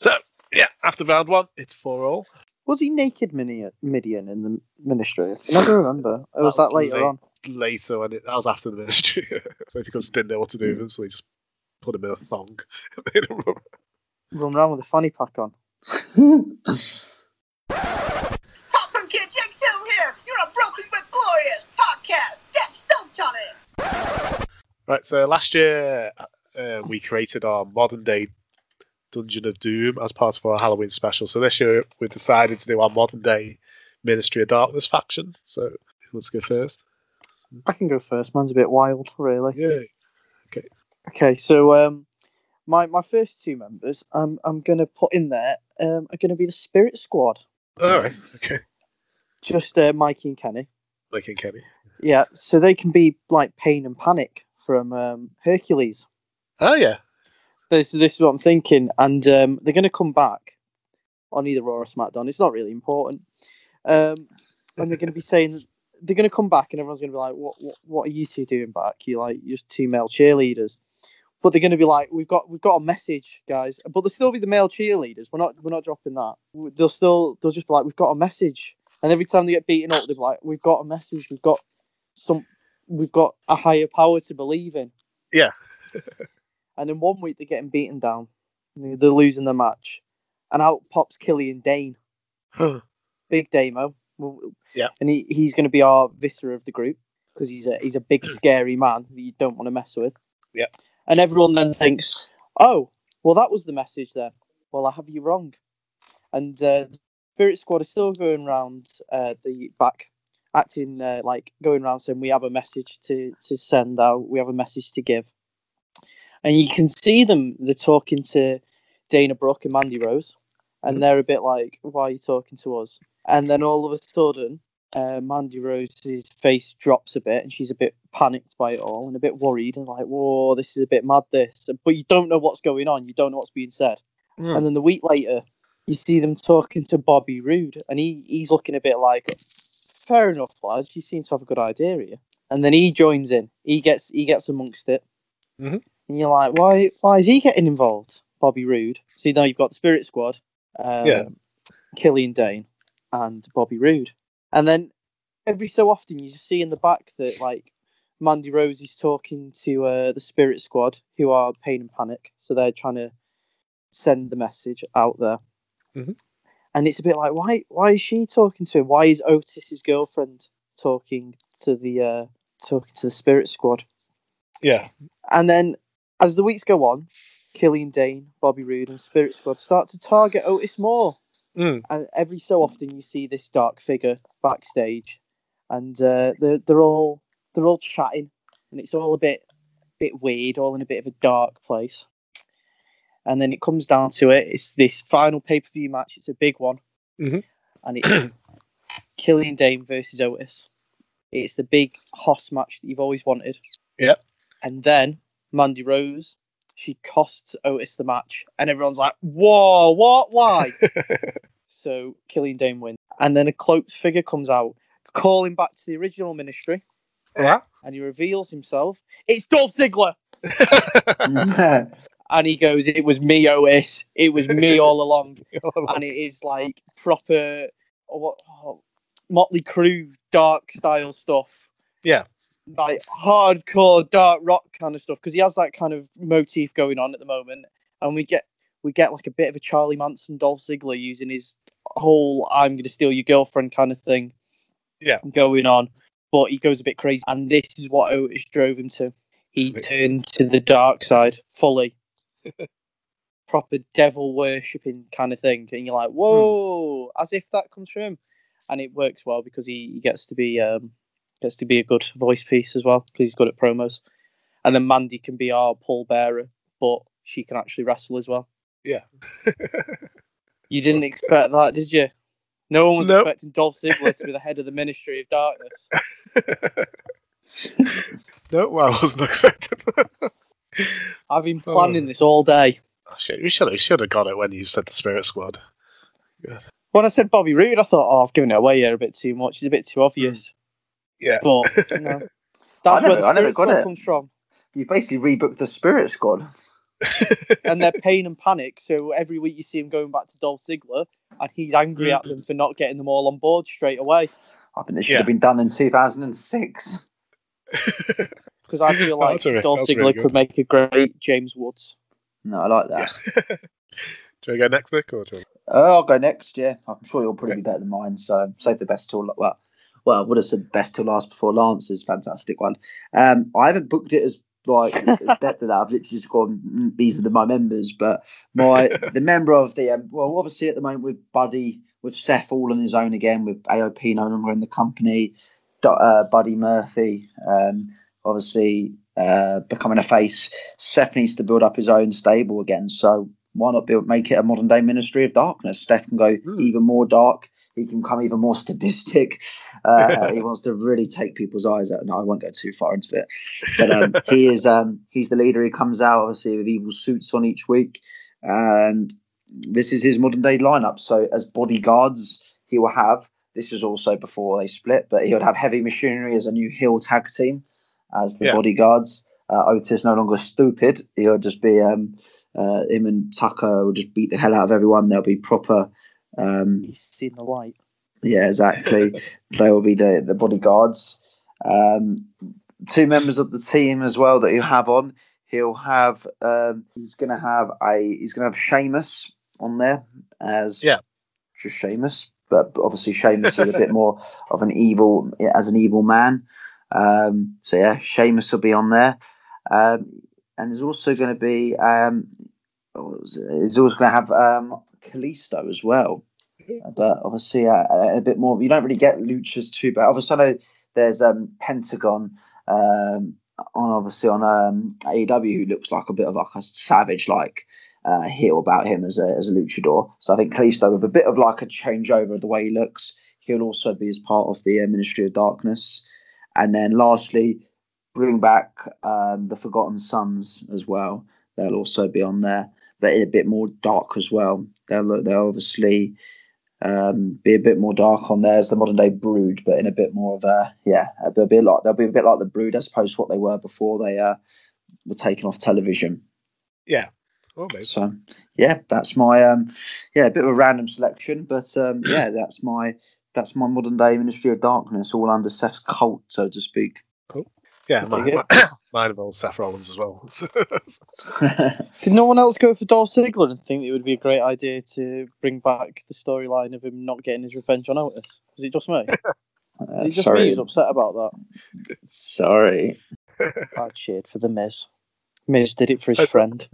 So yeah, after round one, it's four all. Was he naked Mideon, in the ministry? I never remember. Or was That was that later late. on? Later, when it, that was after the ministry, because didn't know what to do with him, so they just put him in a thong. Run. Run around with a fanny pack on. Popcorn Kid Jake Silver here. You're a Broken but Glorious podcast. Get stoked on it. Right, so last year uh, we created our modern day Dungeon of Doom as part of our Halloween special. So this year we've decided to do our modern day Ministry of Darkness faction. So let's go first. I can go first. Mine's a bit wild, really. Yeah. Okay, so um, my my first two members, I'm I'm gonna put in there, um, are gonna be the Spirit Squad. All right. Okay. Just uh, Mikey and Kenny. Mikey and Kenny. Yeah, so they can be like Pain and Panic from um, Hercules. Oh yeah. This this is what I'm thinking, and um, they're gonna come back on either Raw or SmackDown. It's not really important, um, and they're gonna be saying they're gonna come back, and everyone's gonna be like, "What what what are you two doing back? You like you're just two male cheerleaders." But they're gonna be like, "We've got we've got a message, guys." But they'll still be the male cheerleaders. We're not we're not dropping that. They'll still they'll just be like, "We've got a message," and every time they get beaten up, they're like, "We've got a message. We've got some. We've got a higher power to believe in." Yeah. And then one week they're getting beaten down. They- They're losing the match. And out pops Killian Dain. Big Damo. Yeah. And he, he's going to be our visor of the group because he's a, he's a big, mm. scary man that you don't want to mess with. Yeah. And everyone then thinks, oh, well, that was the message there. Well, I have you wrong. And uh, Spirit Squad is still going around uh, the back, acting uh, like going around saying we have a message to, to send out, we have a message to give. And you can see them, they're talking to Dana Brooke and Mandy Rose. And they're a bit like, why are you talking to us? And then all of a sudden, uh, Mandy Rose's face drops a bit, and she's a bit panicked by it all and a bit worried, and like, "Whoa, this is a bit mad." This, but you don't know what's going on. You don't know what's being said. Hmm. And then the week later, you see them talking to Bobby Roode, and he, he's looking a bit like, "Fair enough, lads. You seem to have a good idea here." And then he joins in. He gets he gets amongst it, Mhm. and you're like, "Why why is he getting involved?" Bobby Roode. So now you've got the Spirit Squad, um, Yeah. Killian Dain, and Bobby Roode. And then every so often you just see in the back that like Mandy Rose is talking to uh, the Spirit Squad, who are Pain and Panic. So they're trying to send the message out there. Mhm. And it's a bit like, why why is she talking to him? Why is Otis's girlfriend talking to the uh, talking to the Spirit Squad? Yeah. And then as the weeks go on, Killian Dain, Bobby Roode, and Spirit Squad start to target Otis more. Mm. And every so often you see this dark figure backstage, and uh, they're they're all they're all chatting, and it's all a bit bit weird, all in a bit of a dark place. And then it comes down to it. It's this final pay per view match. It's a big one, Mhm. and it's Killian Dain versus Otis. It's the big hoss match that you've always wanted. Yep. And then Mandy Rose, she costs Otis the match, and everyone's like, "Whoa, what? Why?" so Killian Dain wins, and then a cloaked figure comes out, calling back to the original Ministry, Yeah. and he reveals himself. It's Dolph Ziggler, and he goes, "It was me, Otis. It was me all along." and it is like proper oh, what oh, Motley Crue dark style stuff. Yeah. Like hardcore dark rock kind of stuff because he has that kind of motif going on at the moment, and we get we get like a bit of a Charlie Manson, Dolph Ziggler using his whole "I'm going to steal your girlfriend" kind of thing. Yeah. going on, but he goes a bit crazy, and this is what Otis drove him to. He turned to the dark side fully proper devil worshipping kind of thing, and you're like, whoa, as if that comes from him, and it works well because he, he gets to be um, gets to be a good voice piece as well because he's good at promos, and then Mandy can be our Paul Bearer, but she can actually wrestle as well. Yeah. You didn't expect that, did you? No one was Nope. expecting Dolph Ziggler to be the head of the Ministry of Darkness. no, well, I wasn't expecting. that. I've been oh. planning this all day. Oh, shit, you should have should have got it when you said the Spirit Squad. When I said Bobby Roode, I thought, oh, I've given it away here a bit too much. It's a bit too obvious. Hmm. Yeah. But no. That's I where the Spirit got Squad it. comes from. You basically rebooked the Spirit Squad. and they're pain and panic. So every week you see him going back to Dolph Ziggler, and he's angry at them for not getting them all on board straight away. I think this should Yeah. have been done in 2006. Because I feel like that's a Dolph Ziggler really could make a great James Woods. No, I like that. Do you go next, Nick? Or do you... Uh, I'll go next. Yeah, I'm sure you'll probably be better than mine. So save the best till well, well, I would have said best till last before Lance's fantastic one. Um, I haven't booked it as like as depth of that. I've literally just gone. "Mm, These are the, my members, but my the member of the um, well, obviously at the moment with Buddy with Seth all on his own again with AOP no longer in the company. Uh, Buddy Murphy, um, obviously uh, becoming a face. Seth needs to build up his own stable again. So why not build make it a modern day Ministry of Darkness? Steph can go even more dark. He can become even more sadistic. Uh, he wants to really take people's eyes out. No, I won't go too far into it. But um, he is um, he's the leader. He comes out obviously with evil suits on each week, and this is his modern day lineup. So as bodyguards, he will have. This is also before they split, but he would have heavy machinery as a new heel tag team as the Yeah. bodyguards. Uh, Otis no longer stupid. He'll just be um, uh, him and Tucker will just beat the hell out of everyone. They'll be proper. Um, He's seen the light. yeah, exactly. they will be the the bodyguards. Um, two members of the team as well that he'll have on. He'll have. Um, he's going to have a. He's going to have Sheamus on there as Yeah. just Sheamus, but obviously Sheamus is a bit more of an evil as an evil man. Um, so yeah, Sheamus will be on there, um, and there's also going to be. Um, what was he's also going to have um, Kalisto as well but obviously uh, a bit more. You don't really get luchas too, but obviously I know there's um, Pentagon um, on obviously on um, AEW who looks like a bit of like a savage, like uh, heel about him as a as a luchador. So I think Kalisto with a bit of like a changeover of the way he looks, he'll also be as part of the uh, Ministry of Darkness. And then lastly, bring back um, the Forgotten Sons as well. They'll also be on there, but in a bit more dark as well. They'll they'll obviously um, be a bit more dark on there as the modern day Brood, but in a bit more of a yeah, they'll be a lot. They'll be a bit like the Brood as opposed to what they were before they uh, were taken off television. Yeah. Oh. So yeah, that's my um, yeah, a bit of a random selection, but um, yeah, that's my that's my modern day Ministry of Darkness, all under Seth's cult, so to speak. Yeah, There mine, you go. mine, mine involves Seth Rollins as well. Did no one else go for Dolph Ziggler and think it would be a great idea to bring back the storyline of him not getting his revenge on Otis? Was it just me? Was it just me who's upset about that? sorry. I cheered for the Miz. Miz did it for his That's- friend.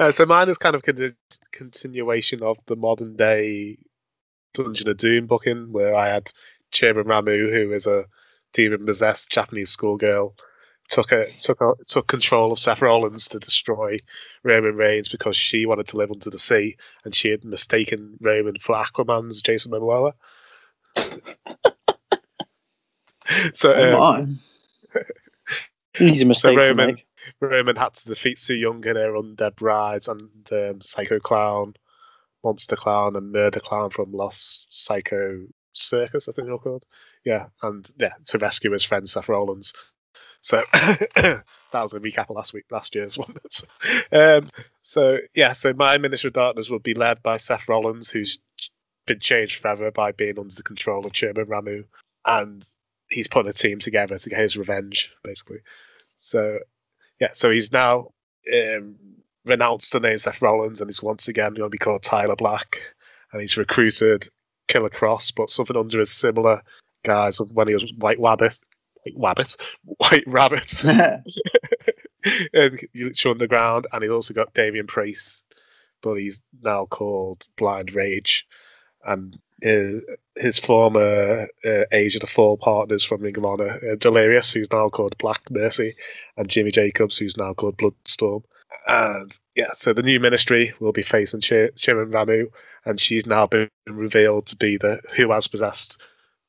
uh, so mine is kind of a continuation of the modern day Dungeon of Doom booking, where I had Chairman Ramu, who is a demon possessed Japanese schoolgirl, took a, took a, took control of Seth Rollins to destroy Roman Reigns because she wanted to live under the sea, and she had mistaken Roman for Aquaman's Jason Momoa. so um. Easy mistake to Roman- Roman had to defeat Su Yung and her undead brides and um, Psycho Clown, Monster Clown, and Murder Clown from Los Psycho Circus, I think they're called. Yeah, and yeah, to rescue his friend Seth Rollins. So that was a recap of last week, last year's one. um, so yeah, so my Minister of Darkness will be led by Seth Rollins, who's been changed forever by being under the control of Chairman Ramu, and he's putting a team together to get his revenge, basically. So yeah, so he's now um, renounced the name Seth Rollins, and he's once again going to be called Tyler Black, and he's recruited Killer Kross, but something under his similar of when he was White Rabbit, White Rabbit, White Rabbit, and Lucha Underground, and he's also got Damian Priest, but he's now called Blind Rage, and his, his former uh, Age of the Fall partners from Ring of Honor, uh, Delirious, who's now called Black Mercy, and Jimmy Jacobs, who's now called Bloodstorm. And yeah, so the new ministry will be facing Ch- Chairman Ramu, and she's now been revealed to be the who has possessed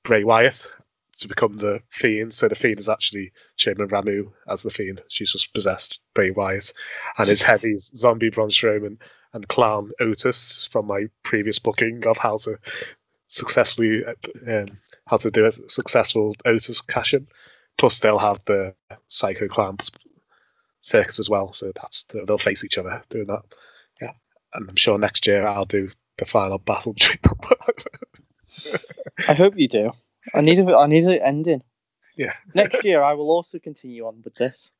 Bray Wyatt to become the Fiend. So the Fiend is actually Chairman Ramu as the Fiend. She's just possessed Bray Wyatt, and his heavies Zombie Braun Strowman and Clown Otis from my previous booking of how to successfully um, how to do a successful Otis cash in. Plus, they'll have the Psycho Clown circus as well, so that's they'll face each other doing that. Yeah, and I'm sure next year I'll do the final battle between. I hope you do. I need a, I need an ending. Yeah. Next year, I will also continue on with this.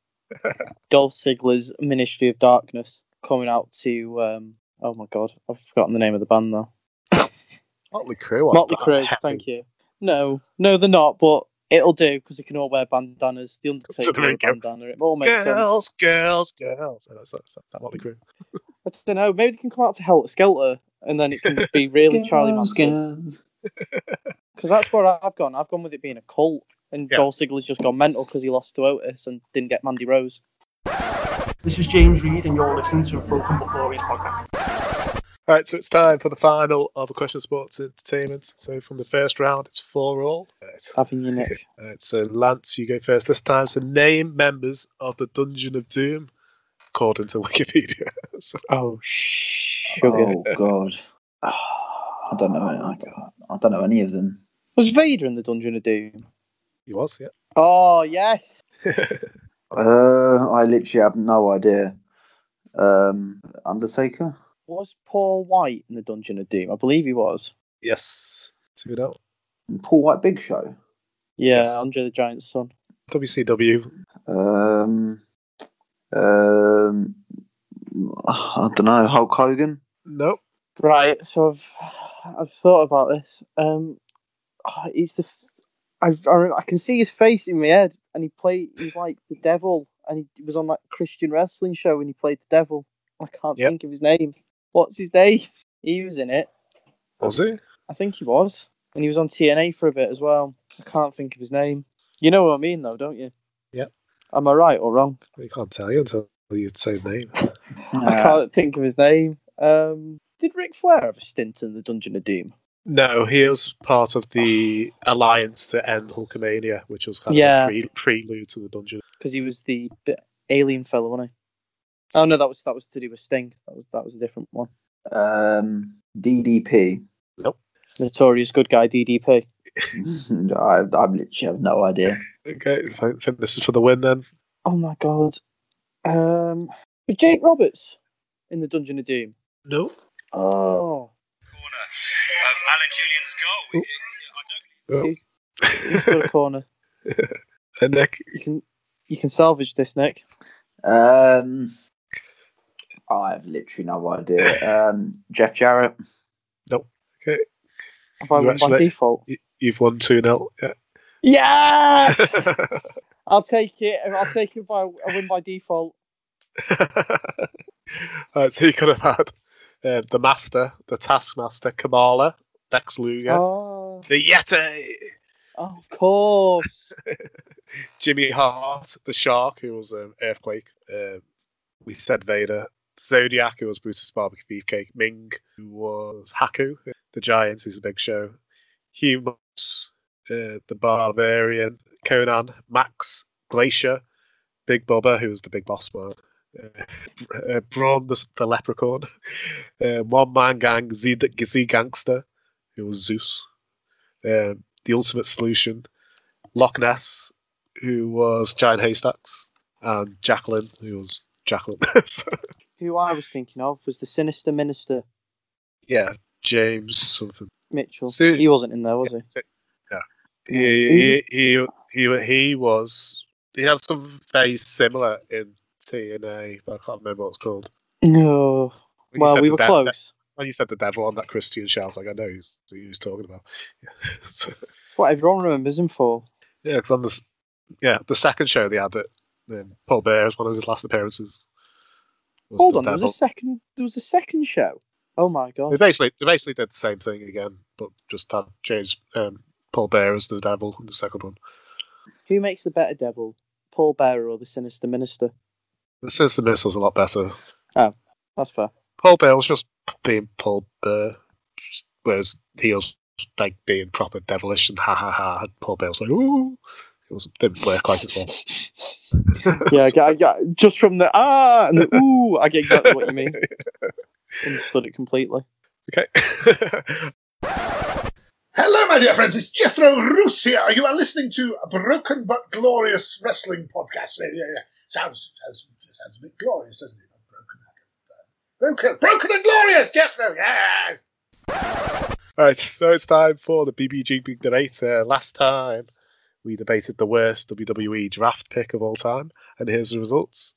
Dolph Ziggler's Ministry of Darkness coming out to. Um, oh my god, I've forgotten the name of the band now. Motley Crue. Motley Crue. Thank you. No, no, they're not. But it'll do because they can all wear bandanas. The Undertaker there wore a bandana. It all makes sense. Girls, girls, girls. So that's, that's, that's Motley Crue. I don't know. Maybe they can come out to Helter Skelter, and then it can be really Charlie Manson. Because that's where I've gone. I've gone with it being a cult, and Yeah. Dolph Ziggler's just gone mental because he lost to Otis and didn't get Mandy Rose. This is James Reed, and you're listening to a Broken But Glorious podcast. All right, so it's time for the final of a question of sports entertainment. So from the first round, it's four all. Right. Having you, Nick. All right, so Lance, you go first this time. So name members of the Dungeon of Doom, according to Wikipedia. So- Oh, sugar. Oh God, I don't know. I don't, I don't know any of them. Was Vader in the Dungeon of Doom? he was, yeah. Oh, yes. Uh, I literally have no idea. Um, Undertaker. Was Paul White in the Dungeon of Doom? I believe he was. Yes, two out. Paul White Big Show. Yeah, Yes. Andre the Giant's son. WCW. Um, um, I don't know. Hulk Hogan. Nope. Right, so I've I've thought about this. Um, oh, he's the I've, I I can see his face in my head, and he played. He's like the devil, and he was on that Christian wrestling show, and he played the devil. I can't Yep. think of his name. What's his name? He was in it. Was he? I think he was, and he was on TNA for a bit as well. I can't think of his name. You know what I mean, though, don't you? Yep. Am I right or wrong? We can't tell you until you'd say the name. I can't think of his name. Um, did Ric Flair have a stint in the Dungeon of Doom? No, he was part of the alliance to end Hulkamania, which was kind Yeah. of a pre- prelude to the dungeon. Because he was the, the alien fellow, wasn't he? Oh no, that was that was to do with Sting. That was that was a different one. Um, DDP. Nope. Notorious good guy DDP. I, I literally have no idea. Okay, I think this is for the win then. Oh my god. Um, was Jake Roberts in the Dungeon of Doom. No. Oh, of Alan Julian's goal. Oh. he's got a corner. And Nick, You can you can salvage this, Nick. Um, I have literally no idea. Um, Jeff Jarrett. nope. Okay, Have I You won by default? you- you've won 2 0. Yeah. Yes. I'll take it. I'll take it by a win by default. Alright, so you could have had uh, the Master, the Taskmaster, Kamala, Lex Luger, Oh, the Yeti, oh, of course. Jimmy Hart, the Shark, who was um, Earthquake. Um, we said Vader. Zodiac, who was Bruce's Barbecue Beefcake. Meng, who was Haku, the Giant, who's a big show. Hugh Morrus, uh, the Barbarian. Conan, Max, Glacier, Big Bubba, who was the big boss man. Uh, uh, Braun, the, the Leprechaun. Uh, One Man Gang, Z, Z Gangster, who was Zeus. Um, the Ultimate Solution. Loch Ness, who was Giant Haystacks, and Jacqueline, who was Jacqueline. Who I was thinking of was the Sinister Minister yeah, James something. Mitchell. So- he wasn't in there, was he? He, he, he, he, he was. He had something very similar in TNA, but I can't remember what it's called. No. When Well, we were close. When you said the devil on that Christian show, I was like, I know who's, who he was talking about. Yeah, so, what everyone remembers him for. yeah, 'cause on this, yeah, the second show they had it. Um, Paul Bear was one of his last appearances. Hold the on, there was a second. There was a second show. Oh my god! They basically they basically did the same thing again, but just had James um, Paul Bear as the devil in the second one. Who makes the better devil, Paul Bearer or the Sinister Minister? The Sinister Missile's a lot better. Oh, that's fair. Paul was just being Paul Bear, whereas he was like being proper devilish and ha ha ha. And Paul was like, ooh. It was, didn't work quite as well. Yeah, I I just from the ah and the ooh, I get exactly what you mean. Understood it completely. Okay. Hello, my dear friends. It's Jethro Roos here. You are listening to a broken but glorious wrestling podcast. Yeah, yeah, yeah. Sounds, sounds, sounds a bit glorious, doesn't it? Broken, broken, broken and glorious, Jethro. Yes. Right, so it's time for the BBG Big Debate. Uh, last time we debated the worst WWE draft pick of all time, and here's the results.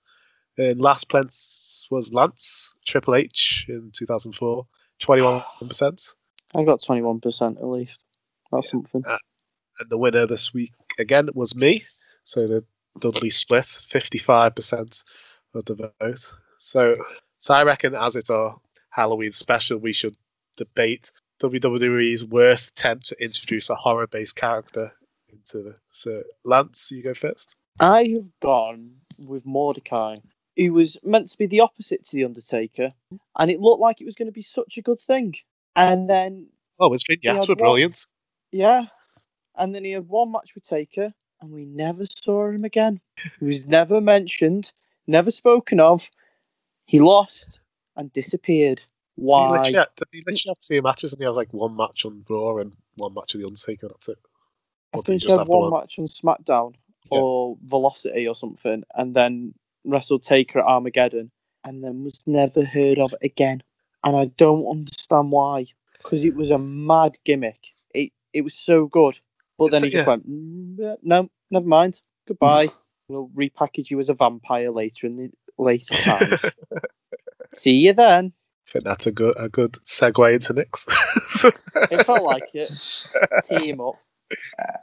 In last place was Lance Triple H in 2004, 21%. I got twenty one percent at least. That's something. Uh, and the winner this week again was me. So the Dudley split, 55% of the vote. So, so I reckon, as it's our Halloween special, we should debate WWE's worst attempt to introduce a horror based character into the. So, Lance, you go first. I have gone with Mordecai, who was meant to be the opposite to the Undertaker, and it looked like it was going to be such a good thing. And then, Oh, had were one- brilliant. yeah, and then he had one match with Taker, and we never saw him again. He was never mentioned, never spoken of. He lost and disappeared. He Why? literally, had, he literally have two matches, and he had like one match on Raw and one match of The Undertaker. That's it. I Or he think he just had the one match on SmackDown Yeah. or Velocity or something, and then wrestled Taker at Armageddon, and then was never heard of again. And I don't understand why, because it was a mad gimmick. It it was so good, but then It's- he just yeah. went, "Mm, no, never mind, goodbye. we'll repackage you as a vampire later in the later times. See you then. I think that's a good a good segue into Nick's. It felt like it. Team up.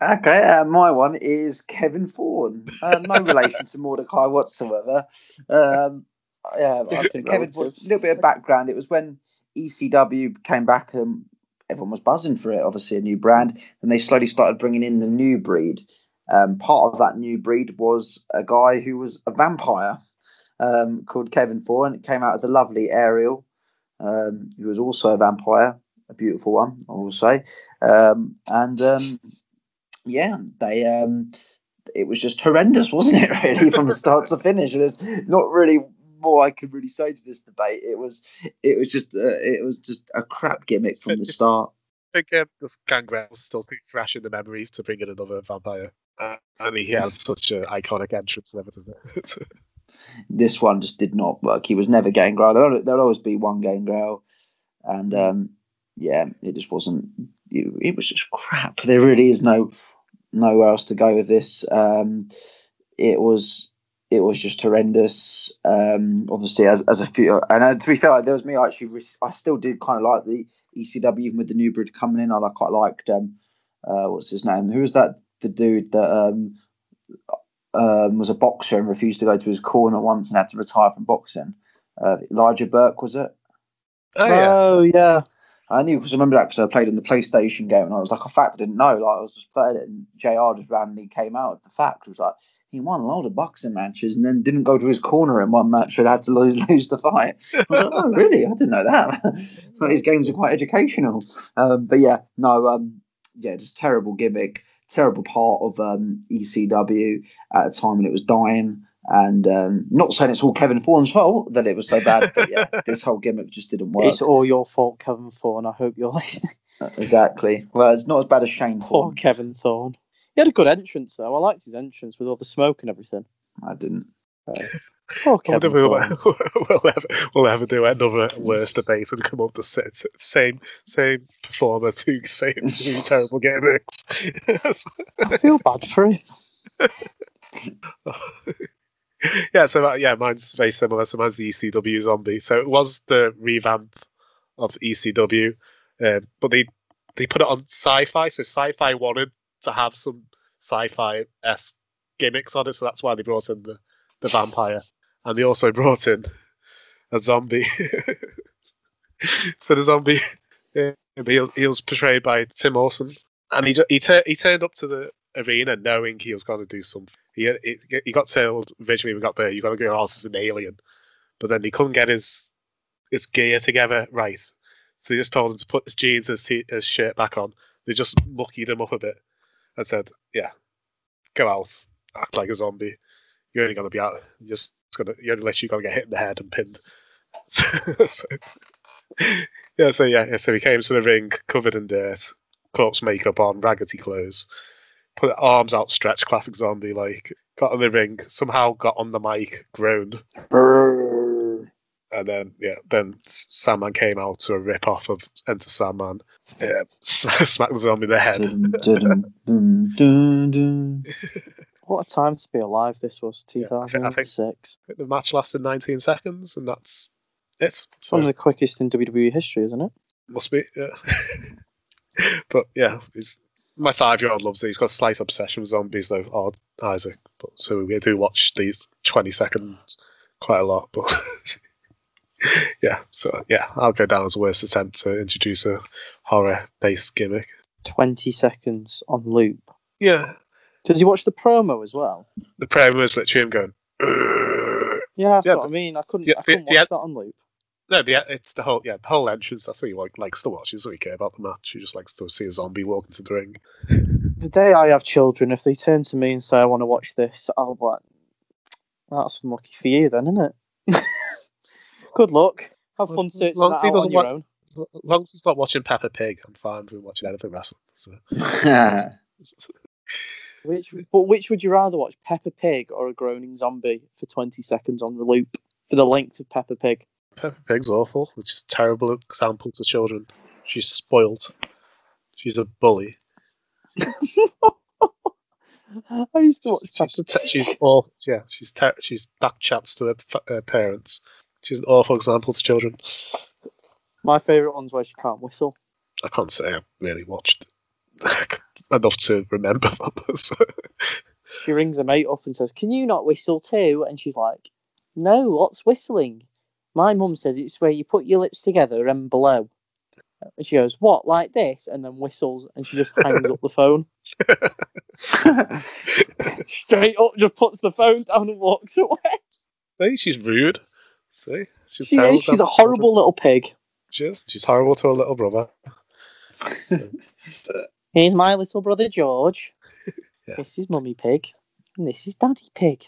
Okay, uh, my one is Kevin Thorne. Uh, no relation to Mordecai whatsoever. Um, yeah, Kevin a little bit of background. It was when ECW came back and everyone was buzzing for it, obviously, a new brand. And they slowly started bringing in the new breed. Um, part of that new breed was a guy who was a vampire. um, called Kevin Thorne, and it came out of the lovely Ariel, um, who was also a vampire, a beautiful one, I will say. Um, and um, yeah, they um, it was just horrendous, wasn't it? Really, from start to finish. There's not really more I could really say to this debate. It was it was just uh, it was just a crap gimmick from the start. I think um, this Gangrel was still too fresh in the memory to bring in another vampire. Uh, and he had such an iconic entrance and everything. this one just did not work. He was never Gangrel. There'll, there'll always be one Gangrel, and um, yeah, it just wasn't. It, it, was just crap. There really is no nowhere else to go with this. Um, it was it was just horrendous. Um, obviously, as as a few, and uh, to be fair, there was me. I actually, I still did kind of like the ECW even with the new breed coming in. I like quite liked um, uh, what's his name? Who was that? The dude that um, um, was a boxer and refused to go to his corner once and had to retire from boxing. Uh, Elijah Burke was it? Oh yeah. Oh yeah. I knew because I remember that because I played in the PlayStation game and I was like, a fact I didn't know. Like I was just playing it and JR just randomly came out the fact. It was like he won a lot of boxing matches and then didn't go to his corner in one match and had to lose lose the fight. I was like, oh really? I didn't know that. but his games are quite educational. Um, but yeah, no, um, yeah, just terrible gimmick, terrible part of um, ECW at a time when it was dying. And um, not saying it's all Kevin Thorne's fault that it was so bad, but yeah, this whole gimmick just didn't work. It's all your fault, Kevin Thorne. I hope you're listening. Exactly. Well, it's not as bad as Shane Poor Thorne. Kevin Thorne. He had a good entrance though. I liked his entrance with all the smoke and everything. I didn't. Poor I wonder Kevin if we'll, Thorne. we'll, ever, we'll ever do another worst debate and come up with the sa- sa- same same performer, two same two terrible gimmicks. I feel bad for him. yeah, so uh, yeah, mine's very similar. So mine's the ECW zombie. So it was the revamp of ECW, um, but they they put it on sci-fi. So sci-fi wanted to have some sci-fi esque gimmicks on it, so that's why they brought in the the vampire, and they also brought in a zombie. so the zombie, um, he, was- he was portrayed by Tim Olsen, and he he, tur- he turned up to the arena knowing he was going to do something. He he, got told originally we got there, you got to go out as an alien, but then he couldn't get his his gear together right. So they just told him to put his jeans and his, t- his shirt back on. They just muckied him up a bit and said, "Yeah, go out, act like a zombie. You're only to be out. Just to. You're unless you're to get hit in the head and pinned." so, yeah, so yeah, yeah, so he came to the ring covered in dirt, corpse makeup on, raggedy clothes, put arms outstretched, classic zombie like. Got in the ring, somehow got on the mic, groaned, and then yeah, then Sandman came out to a rip off of Enter Sandman, yeah, smacked the zombie in the head. Dun, dun, dun, dun, dun. What a time to be alive this was, I think- I think- 2006. the match lasted 19 seconds, and that's it. It's So one of the quickest in WWE history, isn't it? must be, yeah. but yeah, he's, my five-year-old loves it. He's got a slight obsession with zombies, though. Odd Isaac, but so we do watch these 20 seconds quite a lot. But yeah, so yeah, I'll go down as the worst attempt to introduce a horror-based gimmick. 20 seconds on loop. Yeah, Does he watch the promo as well? the promo is literally him going. Yeah, that's Yeah, what I mean. I couldn't, the- I couldn't the- watch the- that on loop. No, the, it's the whole yeah the whole entrance. That's what he like, likes to watch. He doesn't really care about the match. He just likes to see a zombie walk into the ring. The day I have children, if they turn to me and say, I want to watch this, I'll be like, that's lucky for you then, isn't it? Good luck. Have fun searching long that out on your wa- own. As long as he's not watching Peppa Pig, I'm fine with watching anything wrestling. So. Which, but which would you rather watch, Peppa Pig or a groaning zombie for 20 seconds on the loop for the length of Peppa Pig? Peppa Pig's awful. It's just a terrible example to children. She's spoilt. She's a bully. I used to watch She's, te- she's awful. Yeah, she's she's back chats to her, her parents. She's an awful example to children. My favourite one's where she can't whistle. I can't say I really watched enough to remember them. so. She rings her mate up and says, Can you not whistle too? And she's like, No, what's whistling? My mum says it's where you put your lips together and blow. And she goes, What, like this? And then whistles and she just hangs up the phone. Straight up, just puts the phone down and walks away. See, she's rude. See, she's she terrible. Is. She's a horrible little pig. She is. She's horrible to her little brother. So. Here's my little brother George. yeah. This is Mummy Pig, and this is Daddy Pig.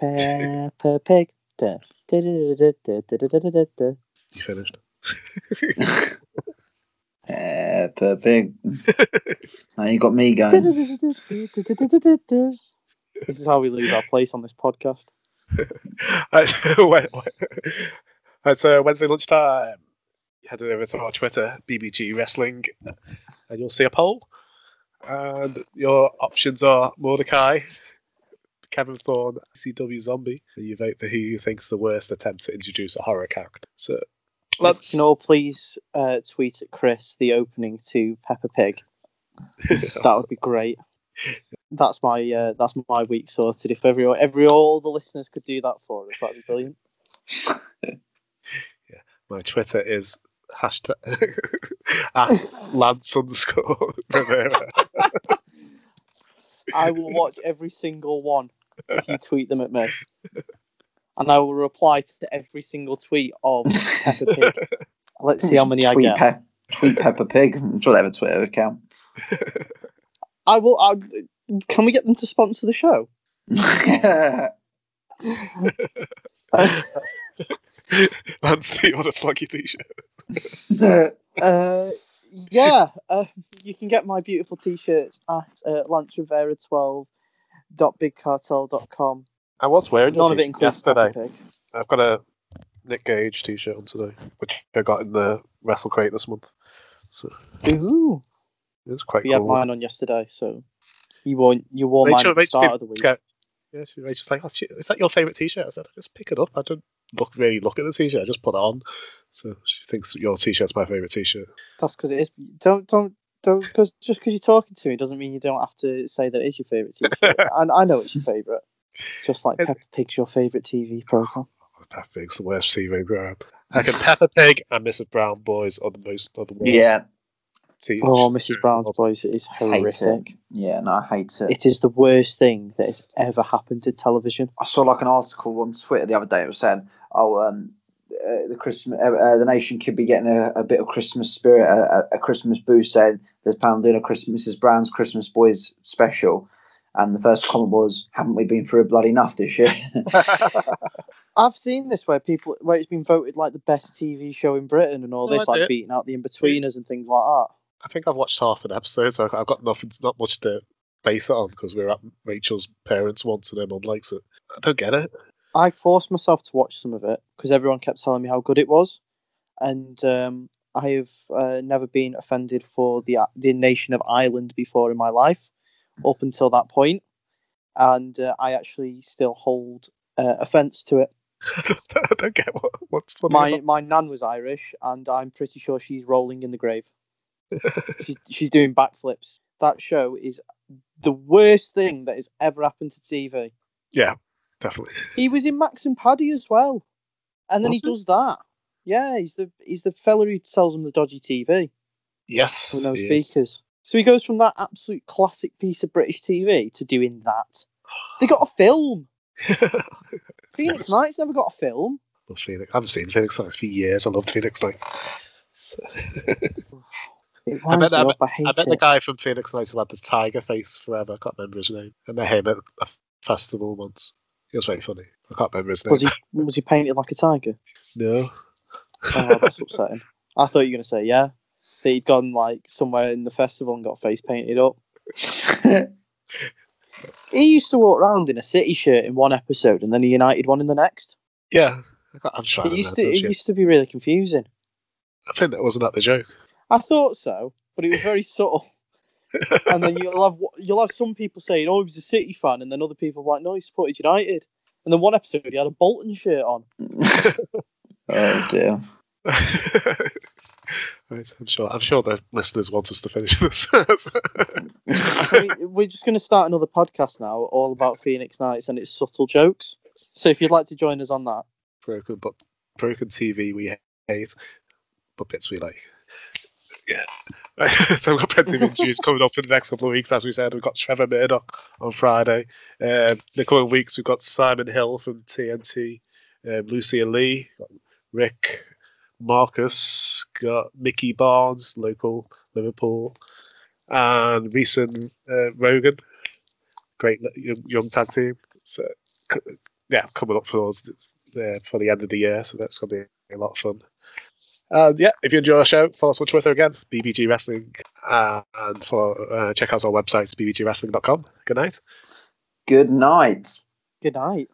Peppa Pig. Da, da, da, you finished. Peppa Pig. now you got me going. this is how we lose our place on this podcast. Right, so Wednesday lunchtime, head over to our Twitter, BBG Wrestling, and you'll see a poll. And your options are Mordecai, Kevin Thorne, CW Zombie. And you vote for who you think's the worst attempt to introduce a horror character. So Let's can all please uh, tweet at Chris the opening to Peppa Pig. that would be great. That's my uh, that's my week sorted. If every every all the listeners could do that for us, that'd be brilliant. my Twitter is hashtag at Lance underscore Rivera. I will watch every single one if you tweet them at me, and I will reply to every single tweet of Peppa Pig. Let's see how many I tweet get. Pe- tweet Peppa Pig. I'm sure they have a Twitter account. I will. I, can we get them to sponsor the show? Lance, do you want a floggy t-shirt? uh, yeah, uh, you can get my beautiful t-shirts at uh, lanchrivera12.bigcartel.com. I was wearing None of it includes yesterday. Pig. I've got a Nick Gage t-shirt on today, which I got in the Wrestle Crate this month. So Ooh, it was quite we had mine on yesterday, so you wore you wore mine Rachel, at the start of the week. go- Yeah, she, Rachel's like, oh, is that your favourite t-shirt? I said, "I just pick it up. I don't look really look at the t-shirt. I just put it on. So she thinks your t-shirt's my favourite t-shirt. That's because it is. Don't don't don't. Cause just because you're talking to me doesn't mean you don't have to say that it is your favourite t-shirt. and I know it's your favourite. Just like Peppa Pig's your favourite TV program. Oh, Peppa Pig's the worst TV program. I can Peppa Pig and Mrs. Brown Boys are the most are the worst. Yeah. TV Oh, Mrs. Brown's voice is horrific. it. Yeah, no, I hate it. It is the worst thing that has ever happened to television. I saw like an article on Twitter the other day. It was saying, "Oh, um, uh, the Christmas, uh, uh, the nation could be getting a, a bit of Christmas spirit, a, a- a Christmas boost." Saying there's planning doing a Christmas, Mrs. Brown's Christmas Boys special, and the first comment was, "Haven't we been through a bloody enough this year?" I've seen this where people where it's been voted like the best TV show in Britain and all No, this, I like did. beating out the in-betweeners and things like that. I think I've watched half an episode, so I've got nothing, not much to base it on because we're at Rachel's parents once and her mum likes it. I don't get it. I forced myself to watch some of it because everyone kept telling me how good it was, and um, I have uh, never been offended for the the nation of Ireland before in my life, up until that point, and uh, I actually still hold uh, offence to it. I don't get what, what's funny. My about- my nan was Irish, and I'm pretty sure she's rolling in the grave. She's she's doing backflips. That show is the worst thing that has ever happened to TV. Yeah, definitely. He was in Max and Paddy as well, and then Was he he? does that. Yeah, he's the he's the fella who sells them the dodgy TV Yes, with no he is. speakers. So he goes from that absolute classic piece of British TV to doing that. They got a film. Phoenix Nights never got a film. Love Phoenix. I haven't seen Phoenix Nights for years. I loved Phoenix Nights. So- It I bet, I, up. I I bet the guy from Phoenix Nights who had this tiger face forever. I can't remember his name. I met him at a festival once. He was very funny. I can't remember his name. Was he was he painted like a tiger? No. Oh, that's upsetting. I thought you were gonna say yeah. That he'd gone like somewhere in the festival and got face painted up. he used to walk around in a City shirt in one episode and then a United one in the next. Yeah, I'm trying It used to it shit. used to be really confusing. I think that wasn't that the joke. I thought so, but it was very subtle. and then you'll have you'll have some people saying, "Oh, he was a City fan," and then other people are like, "No, he supported United." And then one episode, he had a Bolton shirt on. oh dear. Right, I'm sure. I'm sure the listeners want us to finish this. We're just going to start another podcast now, all about Phoenix Nights and its subtle jokes. So if you'd like to join us on that, broken, but broken TV we hate, but bits we like. Yeah. so we've got plenty of interviews coming up in the next couple of weeks. As we said, we've got Trevor Murdoch on Friday. Um, the coming weeks, we've got Simon Hill from TNT, um, Lucia Lee, Rick Marcus, got Mickey Barnes, local Liverpool, and recent uh, Rogan. Great young, young tag team. So, yeah, coming up for us uh, for the end of the year. So that's going to be a lot of fun. And yeah, if you enjoy our show, follow us on Twitter again, BBG Wrestling, uh, and for uh, check out our website, bbgwrestling.com. Good night. Good night. Good night.